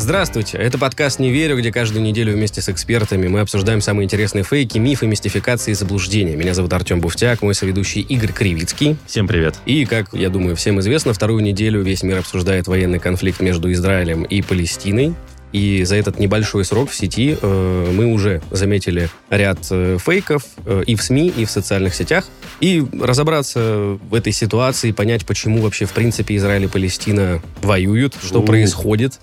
Здравствуйте, это подкаст «Не верю», где каждую неделю вместе с экспертами мы обсуждаем самые интересные фейки, мифы, мистификации и заблуждения. Меня зовут Артем Буфтяк, мой соведущий Игорь Кривицкий. Всем привет. И, как, я думаю, всем известно, вторую неделю весь мир обсуждает военный конфликт между Израилем и Палестиной. И за этот небольшой срок в сети э, мы уже заметили ряд э, фейков э, и в СМИ, и в социальных сетях. И разобраться в этой ситуации, понять, почему вообще, в принципе, Израиль и Палестина воюют, что У. происходит.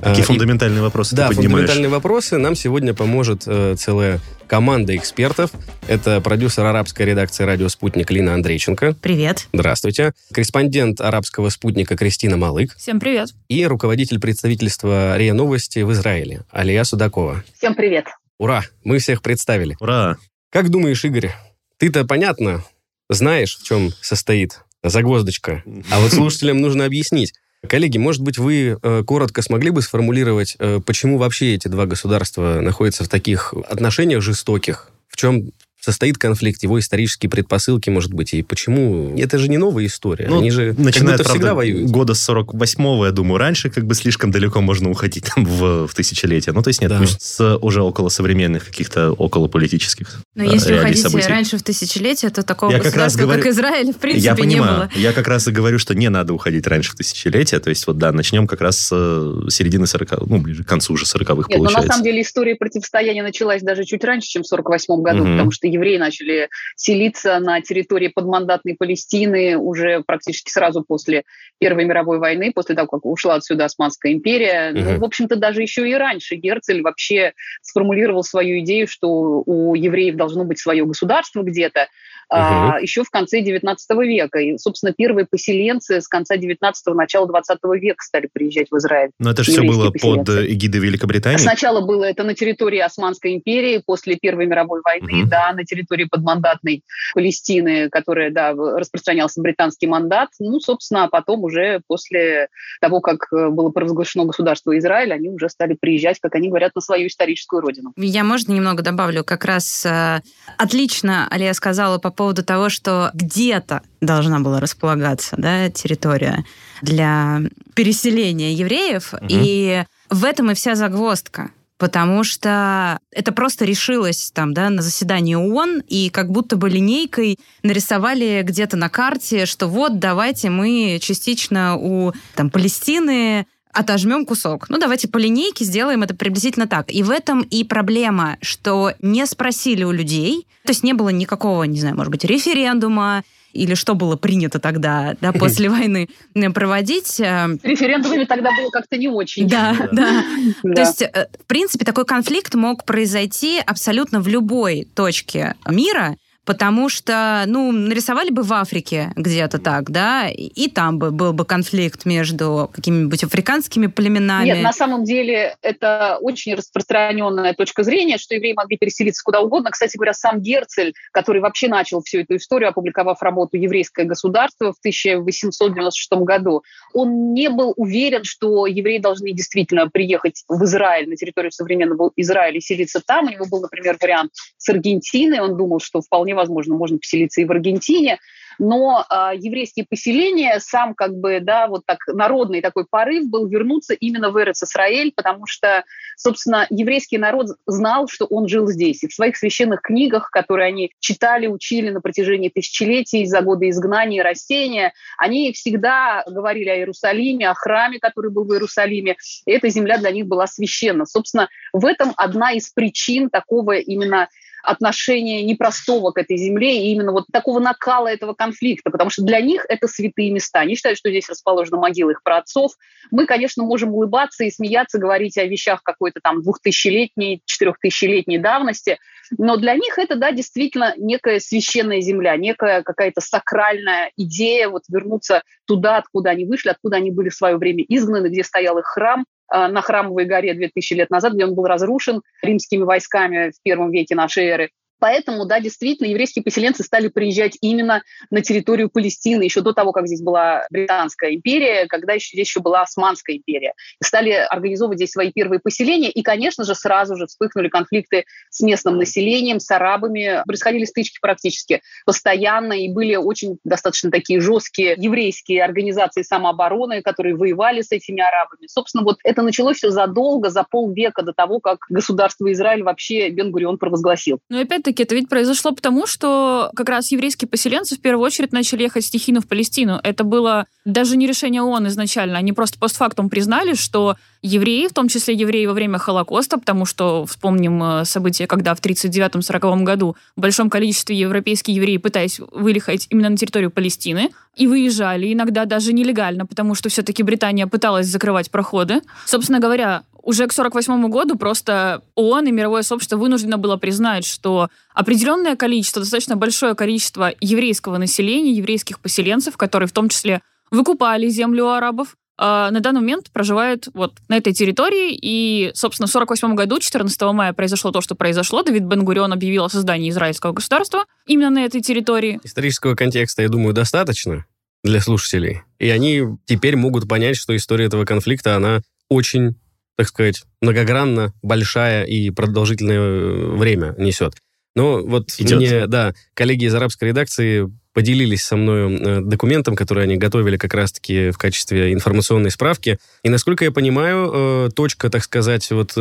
Какие Э, и- фундаментальные вопросы да, ты поднимаешь? фундаментальные вопросы. Нам сегодня поможет э, целая команда экспертов. Это продюсер арабской редакции «Радио Спутник» Лина Андрейченко. Привет. Здравствуйте. Корреспондент арабского спутника Кристина Малык. Всем привет. И руководитель представительства РИА Новости в Израиле Алия Судакова. Всем привет. Ура! Мы всех представили. Ура! Как думаешь, Игорь, ты-то понятно знаешь, в чем состоит загвоздочка? А вот слушателям нужно объяснить. Коллеги, может быть, вы э, коротко смогли бы сформулировать, э, почему вообще эти два государства находятся в таких отношениях жестоких? В чем состоит конфликт, его исторические предпосылки, может быть, и почему? Это же не новая история. Ну, Они же как Начиная, будто всегда правда, воюют. года с 48-го, я думаю, раньше как бы слишком далеко можно уходить там, в, в тысячелетие. Ну, то есть нет, Да. пусть с уже около современных каких-то около политических Но э, если уходить событий. раньше в тысячелетие, то такого Я как раз государства, говорю- как Израиль, в принципе, я не понимаю. было. Я как раз и говорю, что не надо уходить раньше в тысячелетие. То есть вот да, начнем как раз с э, середины 40 ну, ближе к концу уже 40-х Нет, но получается. на самом деле история противостояния началась даже чуть раньше, чем в 48 году, Мгм. потому что евреи начали селиться на территории подмандатной Палестины уже практически сразу после Первой мировой войны, после того, как ушла отсюда Османская империя. Мгм. Ну, в общем-то, даже еще и раньше Герцель вообще сформулировал свою идею, что у евреев должно быть свое государство где-то, а, еще в конце 19 века. И, собственно, первые поселенцы с конца 19-го, начала 20 века стали приезжать в Израиль. Но это же все было под поселенцы. э, эгидой Великобритании. Сначала было это на территории Османской империи, после Первой мировой войны, Мгм. да, на территории подмандатной Палестины, которая, да, распространялся британский мандат. Ну, собственно, а потом уже после того, как э, было провозглашено государство Израиль, они уже стали приезжать, как они говорят, на свою историческую родину. Я, можно, немного добавлю? Как раз э, отлично Алия сказала по поводу того, что где-то должна была располагаться да, территория для переселения евреев. Мгм. И в этом и вся загвоздка. Потому что это просто решилось там, да, на заседании ООН, и как будто бы линейкой нарисовали где-то на карте, что вот давайте мы частично у там, Палестины отожмем кусок. Ну, давайте по линейке сделаем это приблизительно так. И в этом и проблема, что не спросили у людей, то есть не было никакого, не знаю, может быть, референдума, или что было принято тогда, да, после войны э, проводить. э, С референдумами тогда было как-то не очень. Да, Да. То есть, э, в принципе, такой конфликт мог произойти абсолютно в любой точке мира, потому что, ну, нарисовали бы в Африке где-то так, да, и- там бы был бы конфликт между какими-нибудь африканскими племенами. Нет, на самом деле это очень распространенная точка зрения, что евреи могли переселиться куда угодно. Кстати говоря, сам Герцель, который вообще начал всю эту историю, опубликовав работу «Еврейское государство» в 1896 году, он не был уверен, что евреи должны действительно приехать в Израиль, на территорию современного Израиля и селиться там. У него был, например, вариант с Аргентиной. Он думал, что вполне возможно можно поселиться и в Аргентине но а, еврейские поселения, сам как бы, да, вот так народный такой порыв был вернуться именно в Эрец-Исраэль, потому что, собственно, еврейский народ знал, что он жил здесь. И в своих священных книгах, которые они читали, учили на протяжении тысячелетий, за годы изгнания растения, они всегда говорили о Иерусалиме, о храме, который был в Иерусалиме. И эта земля для них была священна. Собственно, в этом одна из причин такого именно отношения непростого к этой земле и именно вот такого накала этого конфликта, потому что для них это святые места. Они считают, что здесь расположена могила их праотцов. Мы, конечно, можем улыбаться и смеяться, говорить о вещах какой-то там двухтысячелетней, четырехтысячелетней давности, но для них это, да, действительно некая священная земля, некая какая-то сакральная идея вот вернуться туда, откуда они вышли, откуда они были в свое время изгнаны, где стоял их храм, на Храмовой горе 2000 лет назад, где он был разрушен римскими войсками в первом веке нашей эры. Поэтому, да, действительно, еврейские поселенцы стали приезжать именно на территорию Палестины еще до того, как здесь была Британская империя, когда еще, здесь еще была Османская империя. И стали организовывать здесь свои первые поселения. И, конечно же, сразу же вспыхнули конфликты с местным населением, с арабами. Происходили стычки практически постоянно, и были очень достаточно такие жесткие еврейские организации самообороны, которые воевали с этими арабами. Собственно, вот это началось все задолго, за полвека до того, как государство Израиль вообще Бен-Гурион провозгласил. Но опять опять-таки, это ведь произошло потому, что как раз еврейские поселенцы в первую очередь начали ехать стихийно в Палестину. Это было даже не решение ООН изначально. Они просто постфактум признали, что евреи, в том числе евреи во время Холокоста, потому что вспомним э, события, когда в 1939-1940 году в большом количестве европейские евреи пытаясь выехать именно на территорию Палестины и выезжали, иногда даже нелегально, потому что все-таки Британия пыталась закрывать проходы. Собственно говоря, уже к 1948 году просто ООН и мировое сообщество вынуждено было признать, что определенное количество, достаточно большое количество еврейского населения, еврейских поселенцев, которые в том числе выкупали землю у арабов, а, на данный момент проживает вот на этой территории. И, собственно, в 1948 году, 14 мая, произошло то, что произошло. Давид Бен-Гурион объявил о создании израильского государства именно на этой территории. Исторического контекста, я думаю, достаточно для слушателей. И они теперь могут понять, что история этого конфликта, она очень так сказать, многогранно, большая и продолжительное э, время несет. Но вот Идет. мне, да, коллеги из арабской редакции поделились со мной э, документом, который они готовили как раз-таки в качестве информационной справки. И, насколько я понимаю, э, точка, так сказать, вот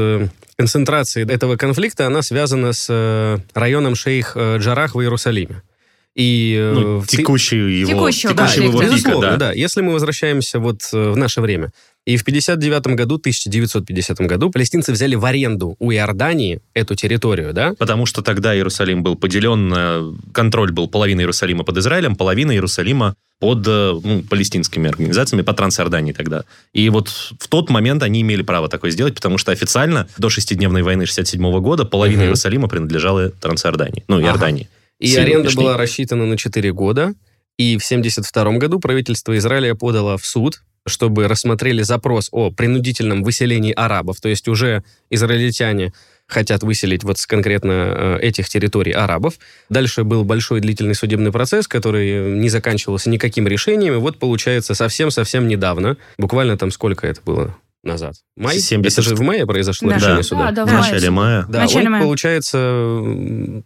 концентрации этого конфликта, она связана с районом Шейх Джарах в Иерусалиме. И ну, текущий его, текущего, текущего да, его пика, да. да. Если мы возвращаемся вот в наше время, и в 59 году, 1950 году, палестинцы взяли в аренду у Иордании эту территорию, да? Потому что тогда Иерусалим был поделен, э, контроль был половина Иерусалима под Израилем, половина Иерусалима под э, ну, палестинскими организациями, по Трансиордании тогда. И вот в тот момент они имели право такое сделать, потому что официально до шестидневной войны 67 года половина угу. Иерусалима принадлежала Трансиордании, ну, Иордании. Ага. И аренда была рассчитана на 4 года, и в 1972 году правительство Израиля подало в суд чтобы рассмотрели запрос о принудительном выселении арабов, то есть уже израильтяне хотят выселить вот с конкретно э, этих территорий арабов. Дальше был большой длительный судебный процесс, который не заканчивался никаким решением. И вот, получается, совсем-совсем недавно, буквально там сколько это было? Назад. Май? 70... Это же в мае произошло да. решение суда. Да, да, в начале мая. Да, начале он, мая. получается,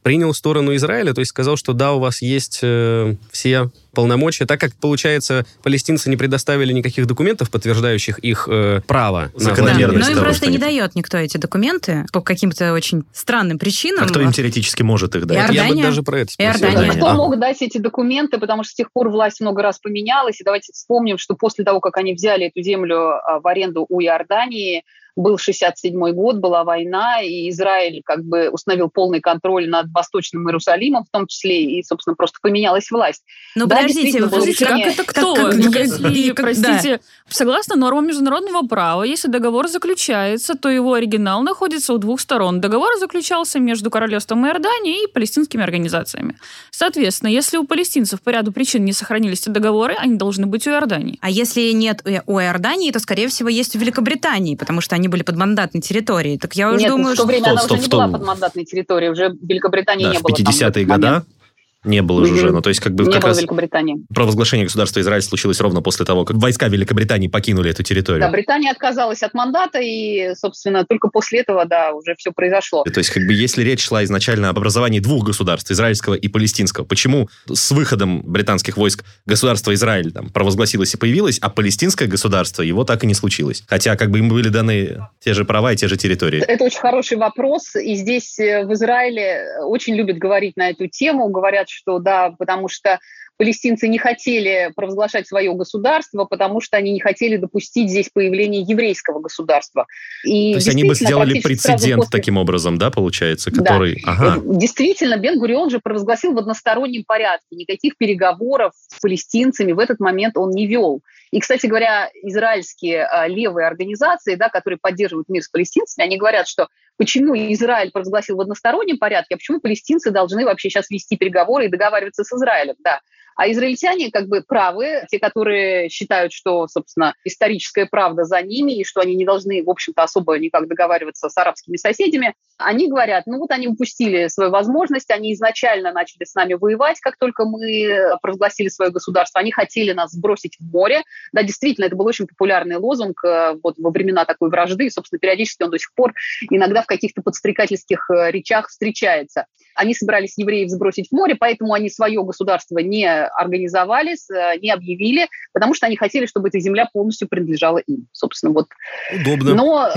принял сторону Израиля, то есть сказал, что да, у вас есть э, все полномочия, так как, получается, палестинцы не предоставили никаких документов, подтверждающих их э, право. Закономерность. Да, но им просто не дает никто эти документы по каким-то очень странным причинам. А кто им теоретически может их дать? Иордания. Я бы даже про это спросил. Кто а. мог дать эти документы, потому что с тех пор власть много раз поменялась, и давайте вспомним, что после того, как они взяли эту землю а, в аренду у Иордании, был 67 год, была война, и Израиль как бы установил полный контроль над Восточным Иерусалимом в том числе, и, собственно, просто поменялась власть. Но да, подождите, вы подождите, как это кто? Как, как, если, как, простите, да. согласно нормам международного права, если договор заключается, то его оригинал находится у двух сторон. Договор заключался между Королевством Иордании и палестинскими организациями. Соответственно, если у палестинцев по ряду причин не сохранились эти договоры, они должны быть у Иордании. А если нет у Иордании, то, скорее всего, есть у Великобритании, потому что они были под мандатной территорией. Так я уже Нет, думаю, в то время что... она стоп, уже не была под мандатной территорией, уже Великобритании да, не в было. В 50-е годы не было же уже. Ну, то есть, как бы не как было раз Великобритании. провозглашение государства Израиль случилось ровно после того, как войска Великобритании покинули эту территорию. Да, Британия отказалась от мандата, и, собственно, только после этого, да, уже все произошло. То есть, как бы, если речь шла изначально об образовании двух государств, израильского и палестинского, почему с выходом британских войск государство Израиль там провозгласилось и появилось, а палестинское государство его так и не случилось? Хотя, как бы, им были даны те же права и те же территории. Это очень хороший вопрос, и здесь э, в Израиле очень любят говорить на эту тему, говорят, что, да, потому что палестинцы не хотели провозглашать свое государство, потому что они не хотели допустить здесь появление еврейского государства. И То есть они бы сделали прецедент после... таким образом, да, получается, который... Да. Ага. Действительно, Бен-Гурион же провозгласил в одностороннем порядке. Никаких переговоров с палестинцами в этот момент он не вел. И, кстати говоря, израильские а, левые организации, да, которые поддерживают мир с палестинцами, они говорят, что почему Израиль провозгласил в одностороннем порядке, а почему палестинцы должны вообще сейчас вести переговоры и договариваться с Израилем. Да. А израильтяне как бы правы, те, которые считают, что, собственно, историческая правда за ними, и что они не должны, в общем-то, особо никак договариваться с арабскими соседями, они говорят, ну вот они упустили свою возможность, они изначально начали с нами воевать, как только мы провозгласили свое государство, они хотели нас сбросить в море. Да, действительно, это был очень популярный лозунг э, вот во времена такой вражды, и, собственно, периодически он до сих пор иногда в каких-то подстрекательских э, речах встречается. Они собирались евреев сбросить в море, поэтому они свое государство не организовали, э, не объявили, потому что они хотели, чтобы эта земля полностью принадлежала им. Собственно, вот. Удобно. Но,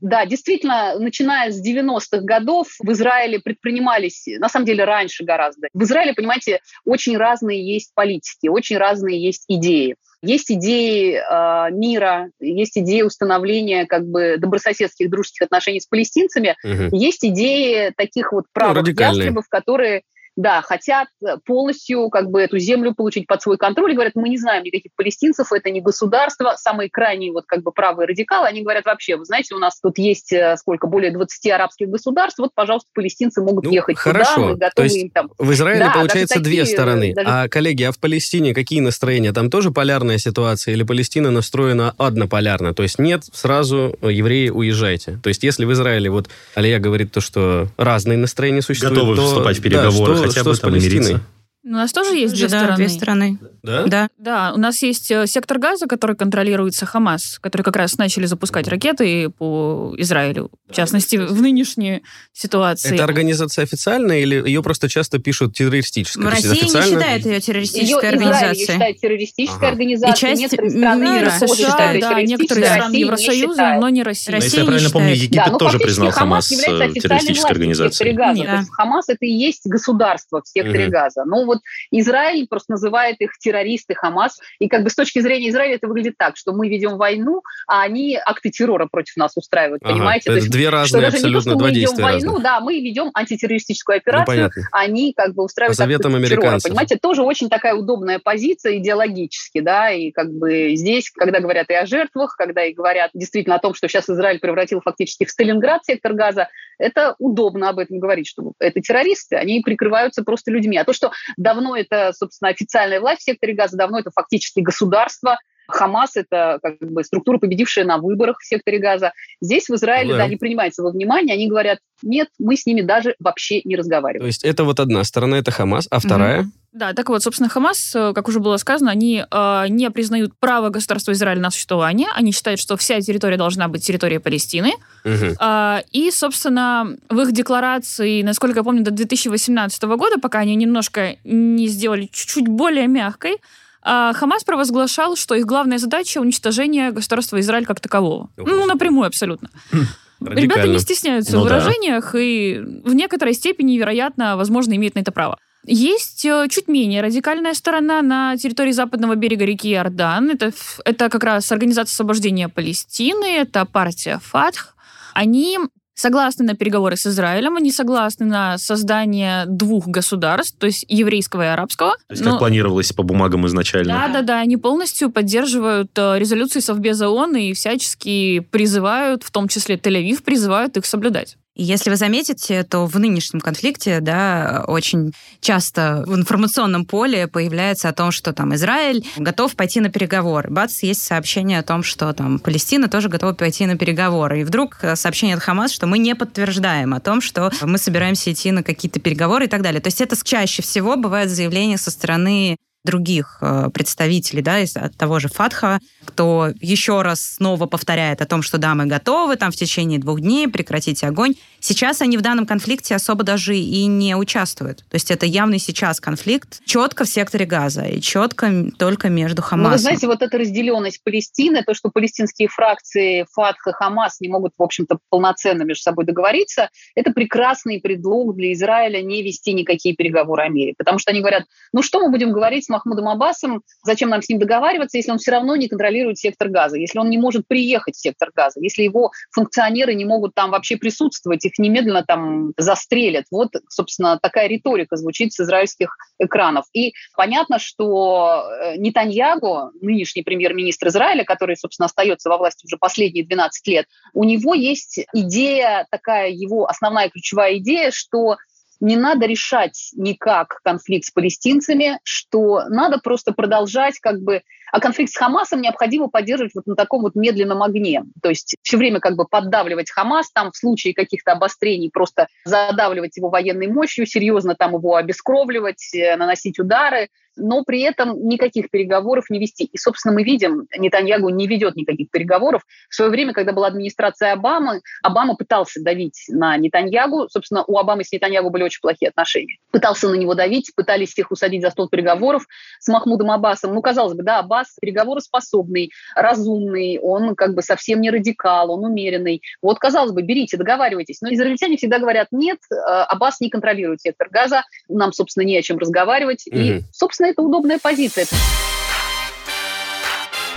да, действительно, начиная с 90-х годов в Израиле предпринимались, на самом деле, раньше гораздо. В Израиле, понимаете, очень разные есть политики, очень разные есть идеи. Есть идеи э, мира, есть идеи установления как бы добрососедских дружеских отношений с палестинцами, угу. есть идеи таких вот правых ну, ястребов, которые да, хотят полностью как бы эту землю получить под свой контроль и говорят, мы не знаем никаких палестинцев, это не государство. Самые крайние вот как бы правые радикалы, они говорят вообще, вы знаете, у нас тут есть э, сколько, более 20 арабских государств, вот, пожалуйста, палестинцы могут ну, ехать хорошо. туда, мы готовы То есть им там. В Израиле да, получается две такие, стороны. Даже... А, коллеги, а в Палестине какие настроения? Там тоже полярная ситуация или Палестина настроена однополярно? То есть нет, сразу евреи уезжайте. То есть если в Израиле, вот Алия говорит то, что разные настроения существуют, Готовы то, вступать в переговоры, да, хотя бы там мириться. У нас тоже есть две да, стороны. Две стороны. Да? Да. Да, у нас есть э, сектор газа, который контролируется Хамас, который как раз начали запускать ракеты по Израилю, в частности, в нынешней ситуации. Это организация официальная или ее просто часто пишут террористической? Россия официально... не считает ее террористической ее организацией. Израиль считает террористической ага. организацией. И часть некоторые страны мира США, да, некоторые страны Евросоюза, но не Россия. Россия Если я правильно помню, Египет да, тоже признал Хамас э, террористической организацией. Газа. Нет. То есть Хамас это и есть государство в секторе угу. Газа. Но вот Израиль просто называет их террористы Хамас. И как бы с точки зрения Израиля это выглядит так, что мы ведем войну, а они акты террора против нас устраивают, ага, понимаете? Это То есть, две разные что абсолютно, не то, что мы ведем войну, разных. да, мы ведем антитеррористическую операцию, ну, они как бы устраивают По советам акты террора, понимаете? Тоже очень такая удобная позиция идеологически, да, и как бы здесь, когда говорят и о жертвах, когда и говорят действительно о том, что сейчас Израиль превратил фактически в Сталинград сектор газа, это удобно об этом говорить, что это террористы, они прикрываются просто людьми. А то, что давно это, собственно, официальная власть в секторе газа, давно это фактически государство, Хамас – это как бы структура, победившая на выборах в секторе газа. Здесь, в Израиле, да. да, не принимается во внимание. Они говорят, нет, мы с ними даже вообще не разговариваем. То есть это вот одна сторона, это Хамас, а вторая? Угу. Да, так вот, собственно, Хамас, э, как уже было сказано, они э, не признают право государства Израиль на существование. Они считают, что вся территория должна быть территорией Палестины. Угу. Э, и, собственно, в их декларации, насколько я помню, до 2018 года, пока они немножко не сделали чуть-чуть более мягкой, Хамас провозглашал, что их главная задача уничтожение государства Израиль как такового. Ну, напрямую абсолютно. Радикально. Ребята не стесняются ну, в выражениях да. и в некоторой степени, вероятно, возможно, имеют на это право. Есть э, чуть менее радикальная сторона на территории западного берега реки Иордан. Это, это как раз Организация освобождения Палестины, это партия ФАТХ. Они согласны на переговоры с Израилем, они согласны на создание двух государств, то есть еврейского и арабского. То есть, Но... как планировалось по бумагам изначально. Да-да-да, они полностью поддерживают э, резолюции Совбеза ООН и всячески призывают, в том числе Тель-Авив, призывают их соблюдать. И если вы заметите, то в нынешнем конфликте, да, очень часто в информационном поле появляется о том, что там Израиль готов пойти на переговоры. Бац, есть сообщение о том, что там Палестина тоже готова пойти на переговоры. И вдруг сообщение от Хамас, что мы не подтверждаем о том, что мы собираемся идти на какие-то переговоры и так далее. То есть это чаще всего бывает заявление со стороны других э, представителей, да, из, от того же Фатха, кто еще раз снова повторяет о том, что да, мы готовы, там в течение двух дней прекратить огонь. Сейчас они в данном конфликте особо даже и не участвуют. То есть это явный сейчас конфликт четко в секторе Газа и четко только между Хамасом. Ну, вы знаете, вот эта разделенность Палестины, то, что палестинские фракции Фатх и Хамас не могут, в общем-то, полноценно между собой договориться, это прекрасный предлог для Израиля не вести никакие переговоры о мире. Потому что они говорят, ну что мы будем говорить Махмудом Аббасом, зачем нам с ним договариваться, если он все равно не контролирует сектор газа, если он не может приехать в сектор газа, если его функционеры не могут там вообще присутствовать, их немедленно там застрелят. Вот, собственно, такая риторика звучит с израильских экранов. И понятно, что э, Нетаньягу, нынешний премьер-министр Израиля, который, собственно, остается во власти уже последние 12 лет, у него есть идея, такая его основная ключевая идея, что не надо решать никак конфликт с палестинцами, что надо просто продолжать как бы а конфликт с Хамасом необходимо поддерживать вот на таком вот медленном огне. То есть все время как бы поддавливать Хамас, там в случае каких-то обострений просто задавливать его военной мощью, серьезно там его обескровливать, э, наносить удары но при этом никаких переговоров не вести. И, собственно, мы видим, Нетаньягу не ведет никаких переговоров. В свое время, когда была администрация Обамы, Обама пытался давить на Нетаньягу. Собственно, у Обамы с Нетаньягу были очень плохие отношения. Пытался на него давить, пытались их усадить за стол переговоров с Махмудом Аббасом. Ну, казалось бы, да, Аббас переговороспособный, разумный, он как бы совсем не радикал, он умеренный. Вот, казалось бы, берите, договаривайтесь. Но израильтяне всегда говорят, нет, э, Аббас не контролирует сектор газа, нам, собственно, не о чем разговаривать. Mm-hmm. И, собственно, это удобная позиция.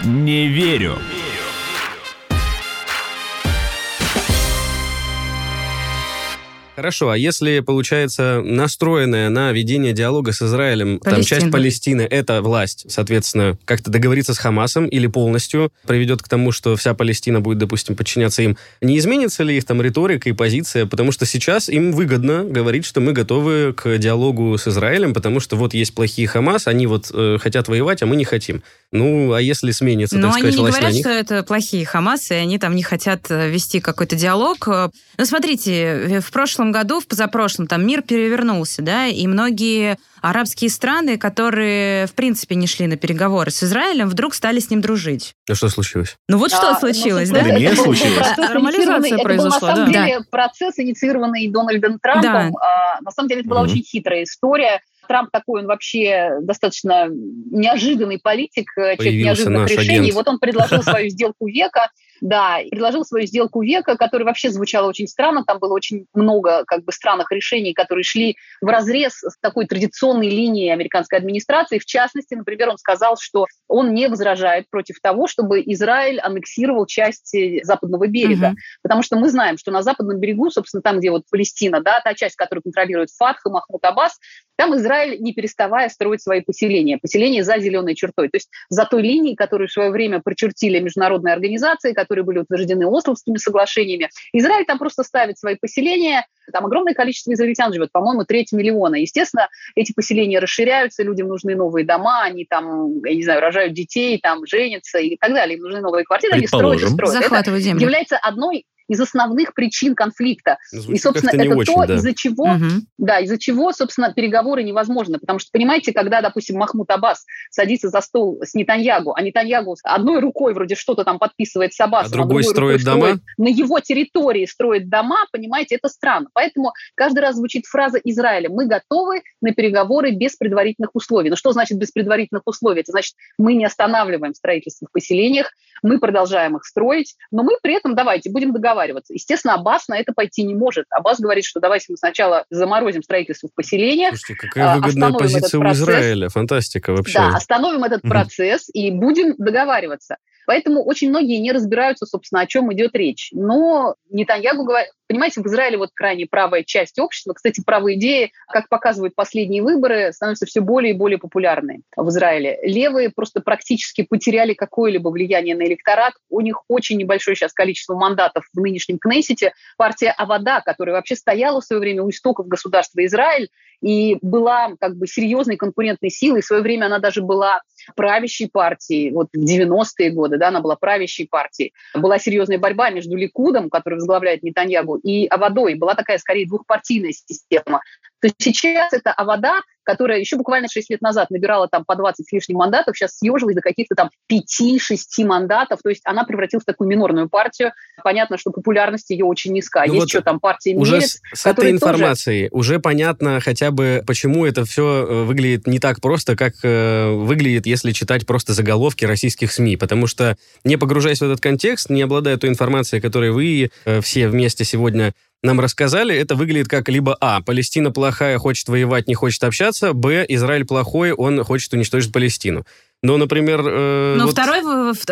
Не верю. Хорошо, а если, получается, настроенная на ведение диалога с Израилем, Палестина. там часть Палестины, это власть, соответственно, как-то договориться с Хамасом или полностью приведет к тому, что вся Палестина будет, допустим, подчиняться им, не изменится ли их там риторика и позиция? Потому что сейчас им выгодно говорить, что мы готовы к диалогу с Израилем, потому что вот есть плохие Хамас, они вот э, хотят воевать, а мы не хотим. Ну, а если сменится, Но так сказать, власть говорят, на них? что это плохие Хамасы, и они там не хотят э, вести какой-то диалог. Ну, смотрите, э, в прошлом году, в позапрошлом, там мир перевернулся, да, и многие арабские страны, которые, в принципе, не шли на переговоры с Израилем, вдруг стали с ним дружить. А что случилось? Ну вот что А, случилось, ну, да? Да не это был случилось. процесс, Нормализация инициированный- произошла, был, на самом да. деле, процесс, инициированный Дональдом Трампом. А, на самом деле, это была очень хитрая история. Трамп такой, он вообще достаточно неожиданный политик, э, человек Появился неожиданных решений. агент. Вот он предложил свою сделку века, да, и предложил свою сделку века, которая вообще звучала очень странно. Там было очень много как бы странных решений, которые шли в разрез с такой традиционной линией американской администрации. В частности, например, он сказал, что он не возражает против того, чтобы Израиль аннексировал части западного берега. Мгм. Потому что мы знаем, что на западном берегу, собственно, там, где вот Палестина, да, та часть, которую контролирует Фатх и Махмуд Аббас, там Израиль, не переставая, строит свои поселения. Поселения за зеленой чертой. То есть за той линией, которую в свое время прочертили международные организации, которые были утверждены Ословскими соглашениями. Израиль там просто ставит свои поселения. Там огромное количество израильтян живет, по-моему, треть миллиона. Естественно, эти поселения расширяются, людям нужны новые дома, они там, я не знаю, рожают детей, там женятся и так далее. Им нужны новые квартиры, они строят и строят. Это Захватывают землю. является одной из основных причин конфликта. Звучит и, собственно, как-то не это очень, то, да. из-за чего Мгм. да, из-за чего, собственно, переговоры невозможны. Потому что, понимаете, когда, допустим, Махмуд Аббас садится за стол с Нетаньягу, а Нетаньягу одной рукой вроде что-то там подписывает с Аббасом, А другой рукой строит дома? строит на его территории строит дома, понимаете, это странно. Поэтому каждый раз звучит фраза Израиля «Мы готовы на переговоры без предварительных условий». Но что значит без предварительных условий? Это значит, мы не останавливаем строительство в поселениях, мы продолжаем их строить, но мы при этом давайте будем договариваться. Естественно, Аббас на это пойти не может. Аббас говорит, что давайте мы сначала заморозим строительство в поселениях, Слушайте, какая а, выгодная позиция у. Израиля. Фантастика вообще. да, остановим этот процесс и будем договариваться. Поэтому очень многие не разбираются, собственно, о чем идет речь. Но Нетаньягу говорит, понимаете, в Израиле вот крайне правая часть общества, кстати, правые идеи, как показывают последние выборы, становятся все более и более популярны в Израиле. Левые просто практически потеряли какое-либо влияние на электорат. У них очень небольшое сейчас количество мандатов в нынешнем Кнессете. Партия Авада, которая вообще стояла в свое время у истоков государства Израиль и была как бы серьезной конкурентной силой. В свое время она даже была правящей партией. Вот в 90-е годы да, она была правящей партией. Была серьезная борьба между Ликудом, который возглавляет Нетаньягу, и Авадой. Была такая, скорее, двухпартийная система. То сейчас это Авада, которая еще буквально 6 лет назад набирала там по 20 с лишним мандатов, сейчас съежилась до каких-то там 5-6 мандатов. То есть она превратилась в такую минорную партию. Понятно, что популярность ее очень низка. Ну Есть вот что там партия Уже Мерец, с, с этой который тоже- информацией уже понятно хотя бы, почему это все выглядит не так просто, как э, выглядит, если читать просто заголовки российских СМИ. Потому что, не погружаясь в этот контекст, не обладая той информацией, которой вы э, все вместе сегодня нам рассказали, это выглядит как либо А. Палестина плохая, хочет воевать, не хочет общаться, Б. Израиль плохой, он хочет уничтожить Палестину. Но, например... э, Но вот- второй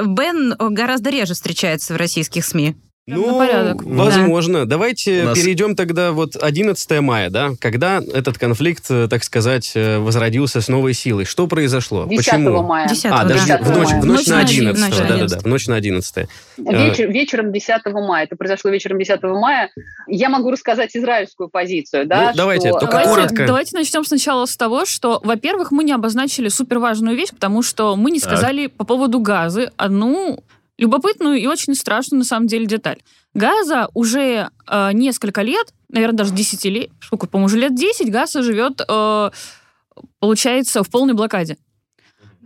Бен гораздо реже встречается в российских СМИ. Ну, возможно. Давайте У нас- перейдем тогда вот 11 мая, да, когда этот конфликт, э, так сказать, э, возродился с новой силой. Что произошло? 10 Почему? мая. 10 А, даже 10 в ночь, в ночь на Ночь на 11, 11, да-да-да, в ночь на 11. Вечер- вечером 10 мая. Это произошло вечером 10 мая. Я могу рассказать израильскую позицию. Да, Ну, давайте, что- только Давайте, коротко. давайте начнем сначала с того, что, во-первых, мы не обозначили суперважную вещь, потому что мы не Так. сказали по поводу газы одну любопытную и очень страшную на самом деле деталь. Газа уже э, несколько лет, наверное, даже 10 лет, сколько, по-моему, уже лет 10 Газа живет, э, получается, в полной блокаде.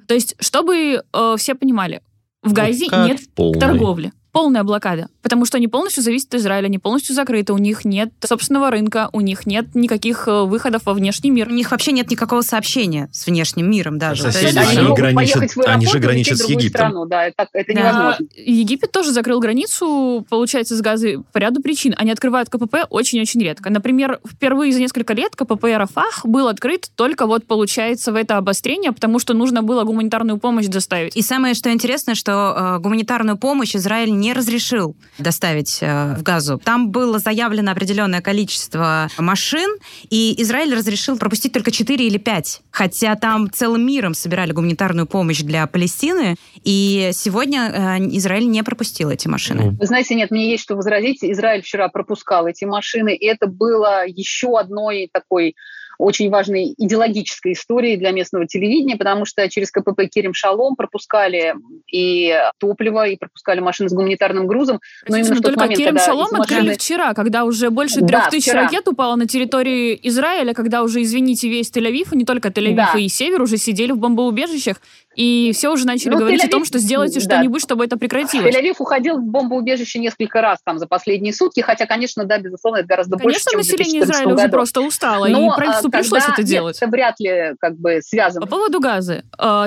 То есть, чтобы э, все понимали, в Газе Ну, нет торговли. Полная блокада. Потому что они полностью зависят от Израиля, они полностью закрыты, у них нет собственного рынка, у них нет никаких э, выходов во внешний мир. У них вообще нет никакого сообщения с внешним миром даже. Соседи есть Они же они- граничат- они же граничат с Египтом. страну. Да, это, это Да. невозможно. Египет тоже закрыл границу, получается, с газы по ряду причин. Они открывают КПП очень-очень редко. Например, впервые за несколько лет КПП Рафах был открыт только вот, получается, в это обострение, потому что нужно было гуманитарную помощь доставить. И самое, что интересно, что э, гуманитарную помощь Израиль не разрешил доставить э, в Газу. Там было заявлено определенное количество машин, и Израиль разрешил пропустить только 4 или 5. Хотя там целым миром собирали гуманитарную помощь для Палестины, и сегодня э, Израиль не пропустил эти машины. Вы знаете, нет, мне есть что возразить. Израиль вчера пропускал эти машины, и это было еще одной такой очень важной идеологической историей для местного телевидения, потому что через КПП Керем Шалом пропускали и топливо, и пропускали машины с гуманитарным грузом. Но именно но только момент, когда Шалом машины- открыли вчера, когда уже больше Да, трех тысяч вчера. ракет упало на территории Израиля, когда уже, извините, весь Тель-Авив, и не только Тель-Авив, Да. и Север уже сидели в бомбоубежищах, и все уже начали Ну, говорить о том, что сделайте да. что-нибудь, чтобы это прекратилось. Тель-Авив уходил в бомбоубежище несколько раз там за последние сутки, хотя, конечно, да, безусловно, это гораздо больше, Конечно, чем в население 2014 Израиля уже просто устало, Но, и а, правительству когда- пришлось это нет, делать. это вряд ли как бы связано. По поводу газа.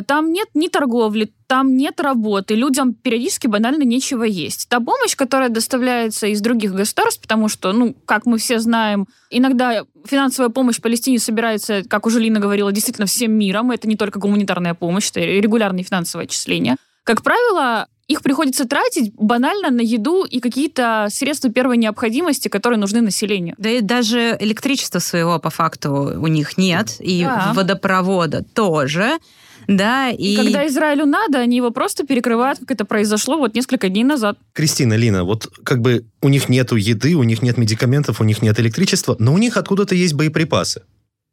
Там нет ни торговли, там нет работы, людям периодически банально нечего есть. Та помощь, которая доставляется из других государств, потому что, ну, как мы все знаем, иногда финансовая помощь Палестине собирается, как уже Лина говорила, действительно всем миром. Это не только гуманитарная помощь, это регулярные финансовые отчисления. Как правило, их приходится тратить банально на еду и какие-то средства первой необходимости, которые нужны населению. Да и даже электричества своего по факту у них нет, и Да. водопровода тоже. Да, и... И когда Израилю надо, они его просто перекрывают, как это произошло вот несколько дней назад. Кристина, Лина, вот как бы у них нету еды, у них нет медикаментов, у них нет электричества, но у них откуда-то есть боеприпасы.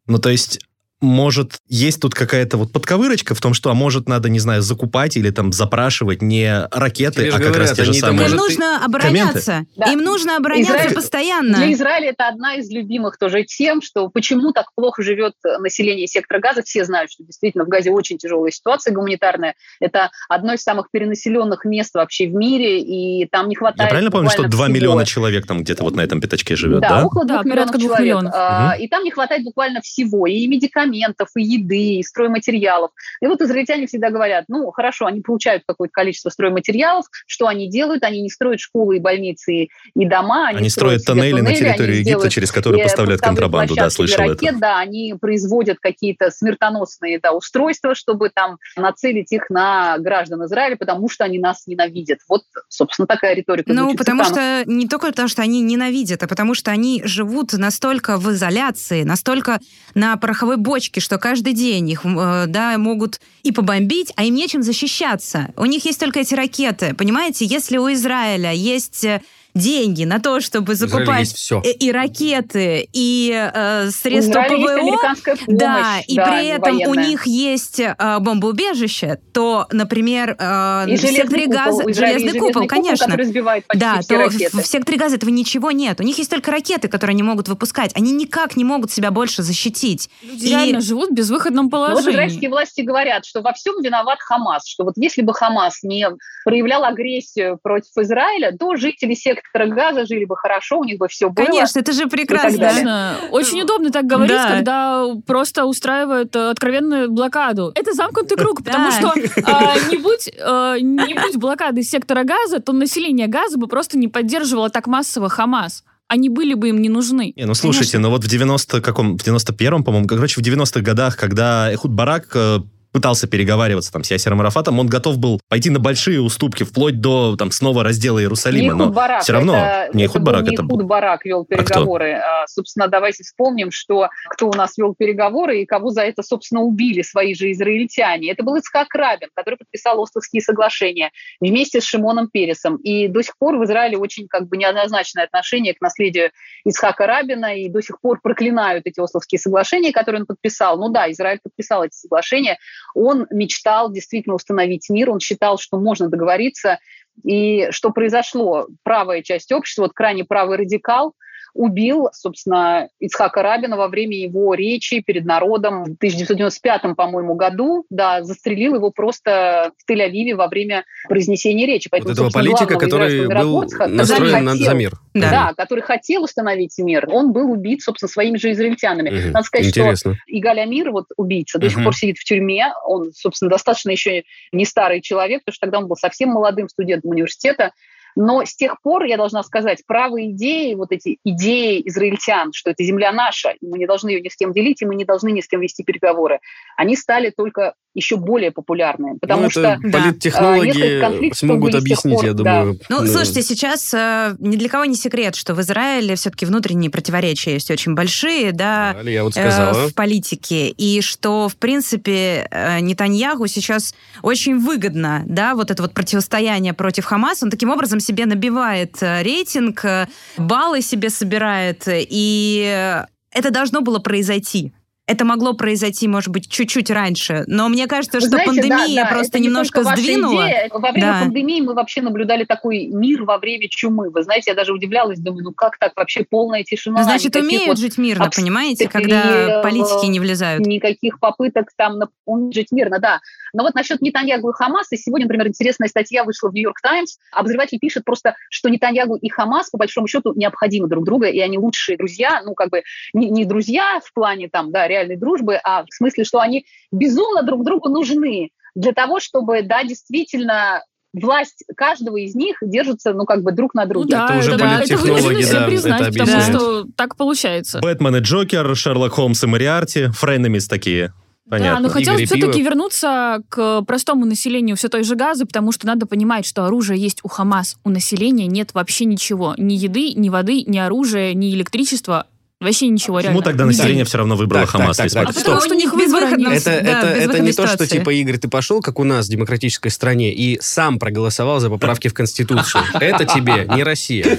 Ну, то есть, может, есть тут какая-то вот подковырочка в том, что, а может, надо, не знаю, закупать или там запрашивать не ракеты, Тебе а как говорят, раз те же Им самые... может, нужно обороняться. Да. Им нужно обороняться Израиль- постоянно. Для Израиля это одна из любимых тоже тем, что почему так плохо живет население сектора Газа. Все знают, что действительно в Газе очень тяжелая ситуация гуманитарная. Это одно из самых перенаселенных мест вообще в мире, и там не хватает Я правильно помню, что буквально 2 всего. миллиона человек там где-то вот на этом пятачке живет, да, да? около Да, двух миллионов человек. миллионов. А, Мгм. И там не хватает буквально всего, и медикаментов, и еды, и стройматериалов. И вот израильтяне всегда говорят, ну, хорошо, они получают какое-то количество стройматериалов, что они делают? Они не строят школы и больницы, и дома. Они, Они строят себе тоннели на территорию они Египта, делают через которые э, поставляют контрабанду, да, слышал ракет, это. Да, они производят какие-то смертоносные да, устройства, чтобы там нацелить их на граждан Израиля, потому что они нас ненавидят. Вот, собственно, такая риторика. Ну, потому что не только потому, что они ненавидят, а потому что они живут настолько в изоляции, настолько на пороховой бочке, что каждый день их э, да, могут и побомбить, а им нечем защищаться. У них есть только эти ракеты. Понимаете, если у Израиля есть э, деньги на то, чтобы закупать все. и, и ракеты, и э, У средства ПВО, помощь, да, и да, при этом у военная. них есть э, бомбоубежище, то, например, э, И в секторе железный купол. газа... У Израиля есть Железный купол, конечно. который сбивает почти Да, все то ракеты. в, секторе газа этого ничего нет. У них есть только ракеты, которые они могут выпускать. Они никак не могут себя больше защитить. Люди И- реально живут в безвыходном Но вот положении. израильские власти говорят, что во всем виноват Хамас, что вот если бы Хамас не проявлял агрессию против Израиля, то жители сектора Газа жили бы хорошо, у них бы все было. Конечно, это же прекрасно. Очень удобно так говорить, Да. когда просто устраивают э, откровенную блокаду. Это замкнутый круг, потому Да. что а, не, будь, э, не будь блокады сектора газа, то население газа бы просто не поддерживало так массово Хамас. Они были бы им не нужны. Не, ну слушайте, Конечно. ну вот в 90 каком, в 91-м, по-моему, короче, в 90-х годах, когда Эхуд Барак э, пытался переговариваться там с Ясером Арафатом, он готов был пойти на большие уступки, вплоть до там снова раздела Иерусалима. Не но Барак, все равно это, не был Барак, не это был. Барак вел А переговоры. А, собственно, давайте вспомним, что кто у нас вел переговоры и кого за это, собственно, убили свои же израильтяне. Это был Ицхак Рабин, который подписал Островские соглашения вместе с Шимоном Пересом. И до сих пор в Израиле очень как бы неоднозначное отношение к наследию Ицхака Рабина, и до сих пор проклинают эти Ословские соглашения, которые он подписал. Ну да, Израиль подписал эти соглашения. Он мечтал действительно установить мир, он считал, что можно договориться. И что произошло? Правая часть общества, вот крайне правый радикал, убил, собственно, Ицхака Рабина во время его речи перед народом в 1995, по-моему, году. Да, застрелил его просто в Тель-Авиве во время произнесения речи. Вот Поэтому, этого собственно, политика, который был настроен на, за мир. Да. да, который хотел установить мир, он был убит, собственно, своими же израильтянами. Мгм. Надо сказать, что Интересно. Игаль Амир, вот убийца, до сих Мгм. пор сидит в тюрьме. Он, собственно, достаточно еще не старый человек, потому что тогда он был совсем молодым студентом университета. Но с тех пор, я должна сказать, правые идеи, вот эти идеи израильтян, что это земля наша, и мы не должны ее ни с кем делить, и мы не должны ни с кем вести переговоры, они стали только еще более популярны. Потому ну, что это Да. политтехнологи несколько конфликтов смогут объяснить, пор, я да. думаю. Ну, э, слушайте, сейчас э, ни для кого не секрет, что в Израиле все-таки внутренние противоречия есть очень большие, да, да, я вот э, сказала. в политике, и что, в принципе, э, Нетаньяху сейчас очень выгодно, да, вот это вот противостояние против Хамаса, он таким образом себе набивает э, рейтинг, э, баллы себе собирает, и это должно было произойти. Это могло произойти, может быть, чуть-чуть раньше, но мне кажется, что знаете, да, пандемия да, просто это не немножко ваша сдвинула. идея. Во время Да. пандемии мы вообще наблюдали такой мир во время чумы. Вы знаете, я даже удивлялась, думаю, ну как так вообще полная тишина? Значит, умеют вот жить мирно, понимаете, когда политики не влезают. никаких попыток там напомнить жить мирно, да. Но вот насчет Нетаньягу и Хамаса, сегодня, например, интересная статья вышла в Нью-Йорк Таймс. Обозреватель пишет просто, что Нетаньягу и Хамас, по большому счету, необходимы друг друга, и они лучшие друзья, ну, как бы, не, не друзья в плане, там, да, реальной дружбы, а в смысле, что они безумно друг другу нужны для того, чтобы, да, действительно власть каждого из них держится, ну, как бы друг на Ну друге. да, Это уже это, это политтехнологи, вынуждены все да, признать, это потому объясняют. что так получается. Бэтмен и Джокер, Шерлок Холмс и Мариарти, френемис такие. Да, Понятно. но хотелось все-таки вернуться к простому населению все той же газы, потому что надо понимать, что оружие есть у Хамас, у населения нет вообще ничего. Ни еды, ни воды, ни оружия, ни электричества. Вообще ничего, Почему реально. тогда Ни население денег. все равно выбрало Так, так, Хамас? так, так, А стоп. потому что у них выбора Безвыходно. нет. Это, Да, это, это не то, что типа, Игорь, ты пошел, как у нас в демократической стране, и сам проголосовал за поправки в Конституцию. Это тебе не Россия.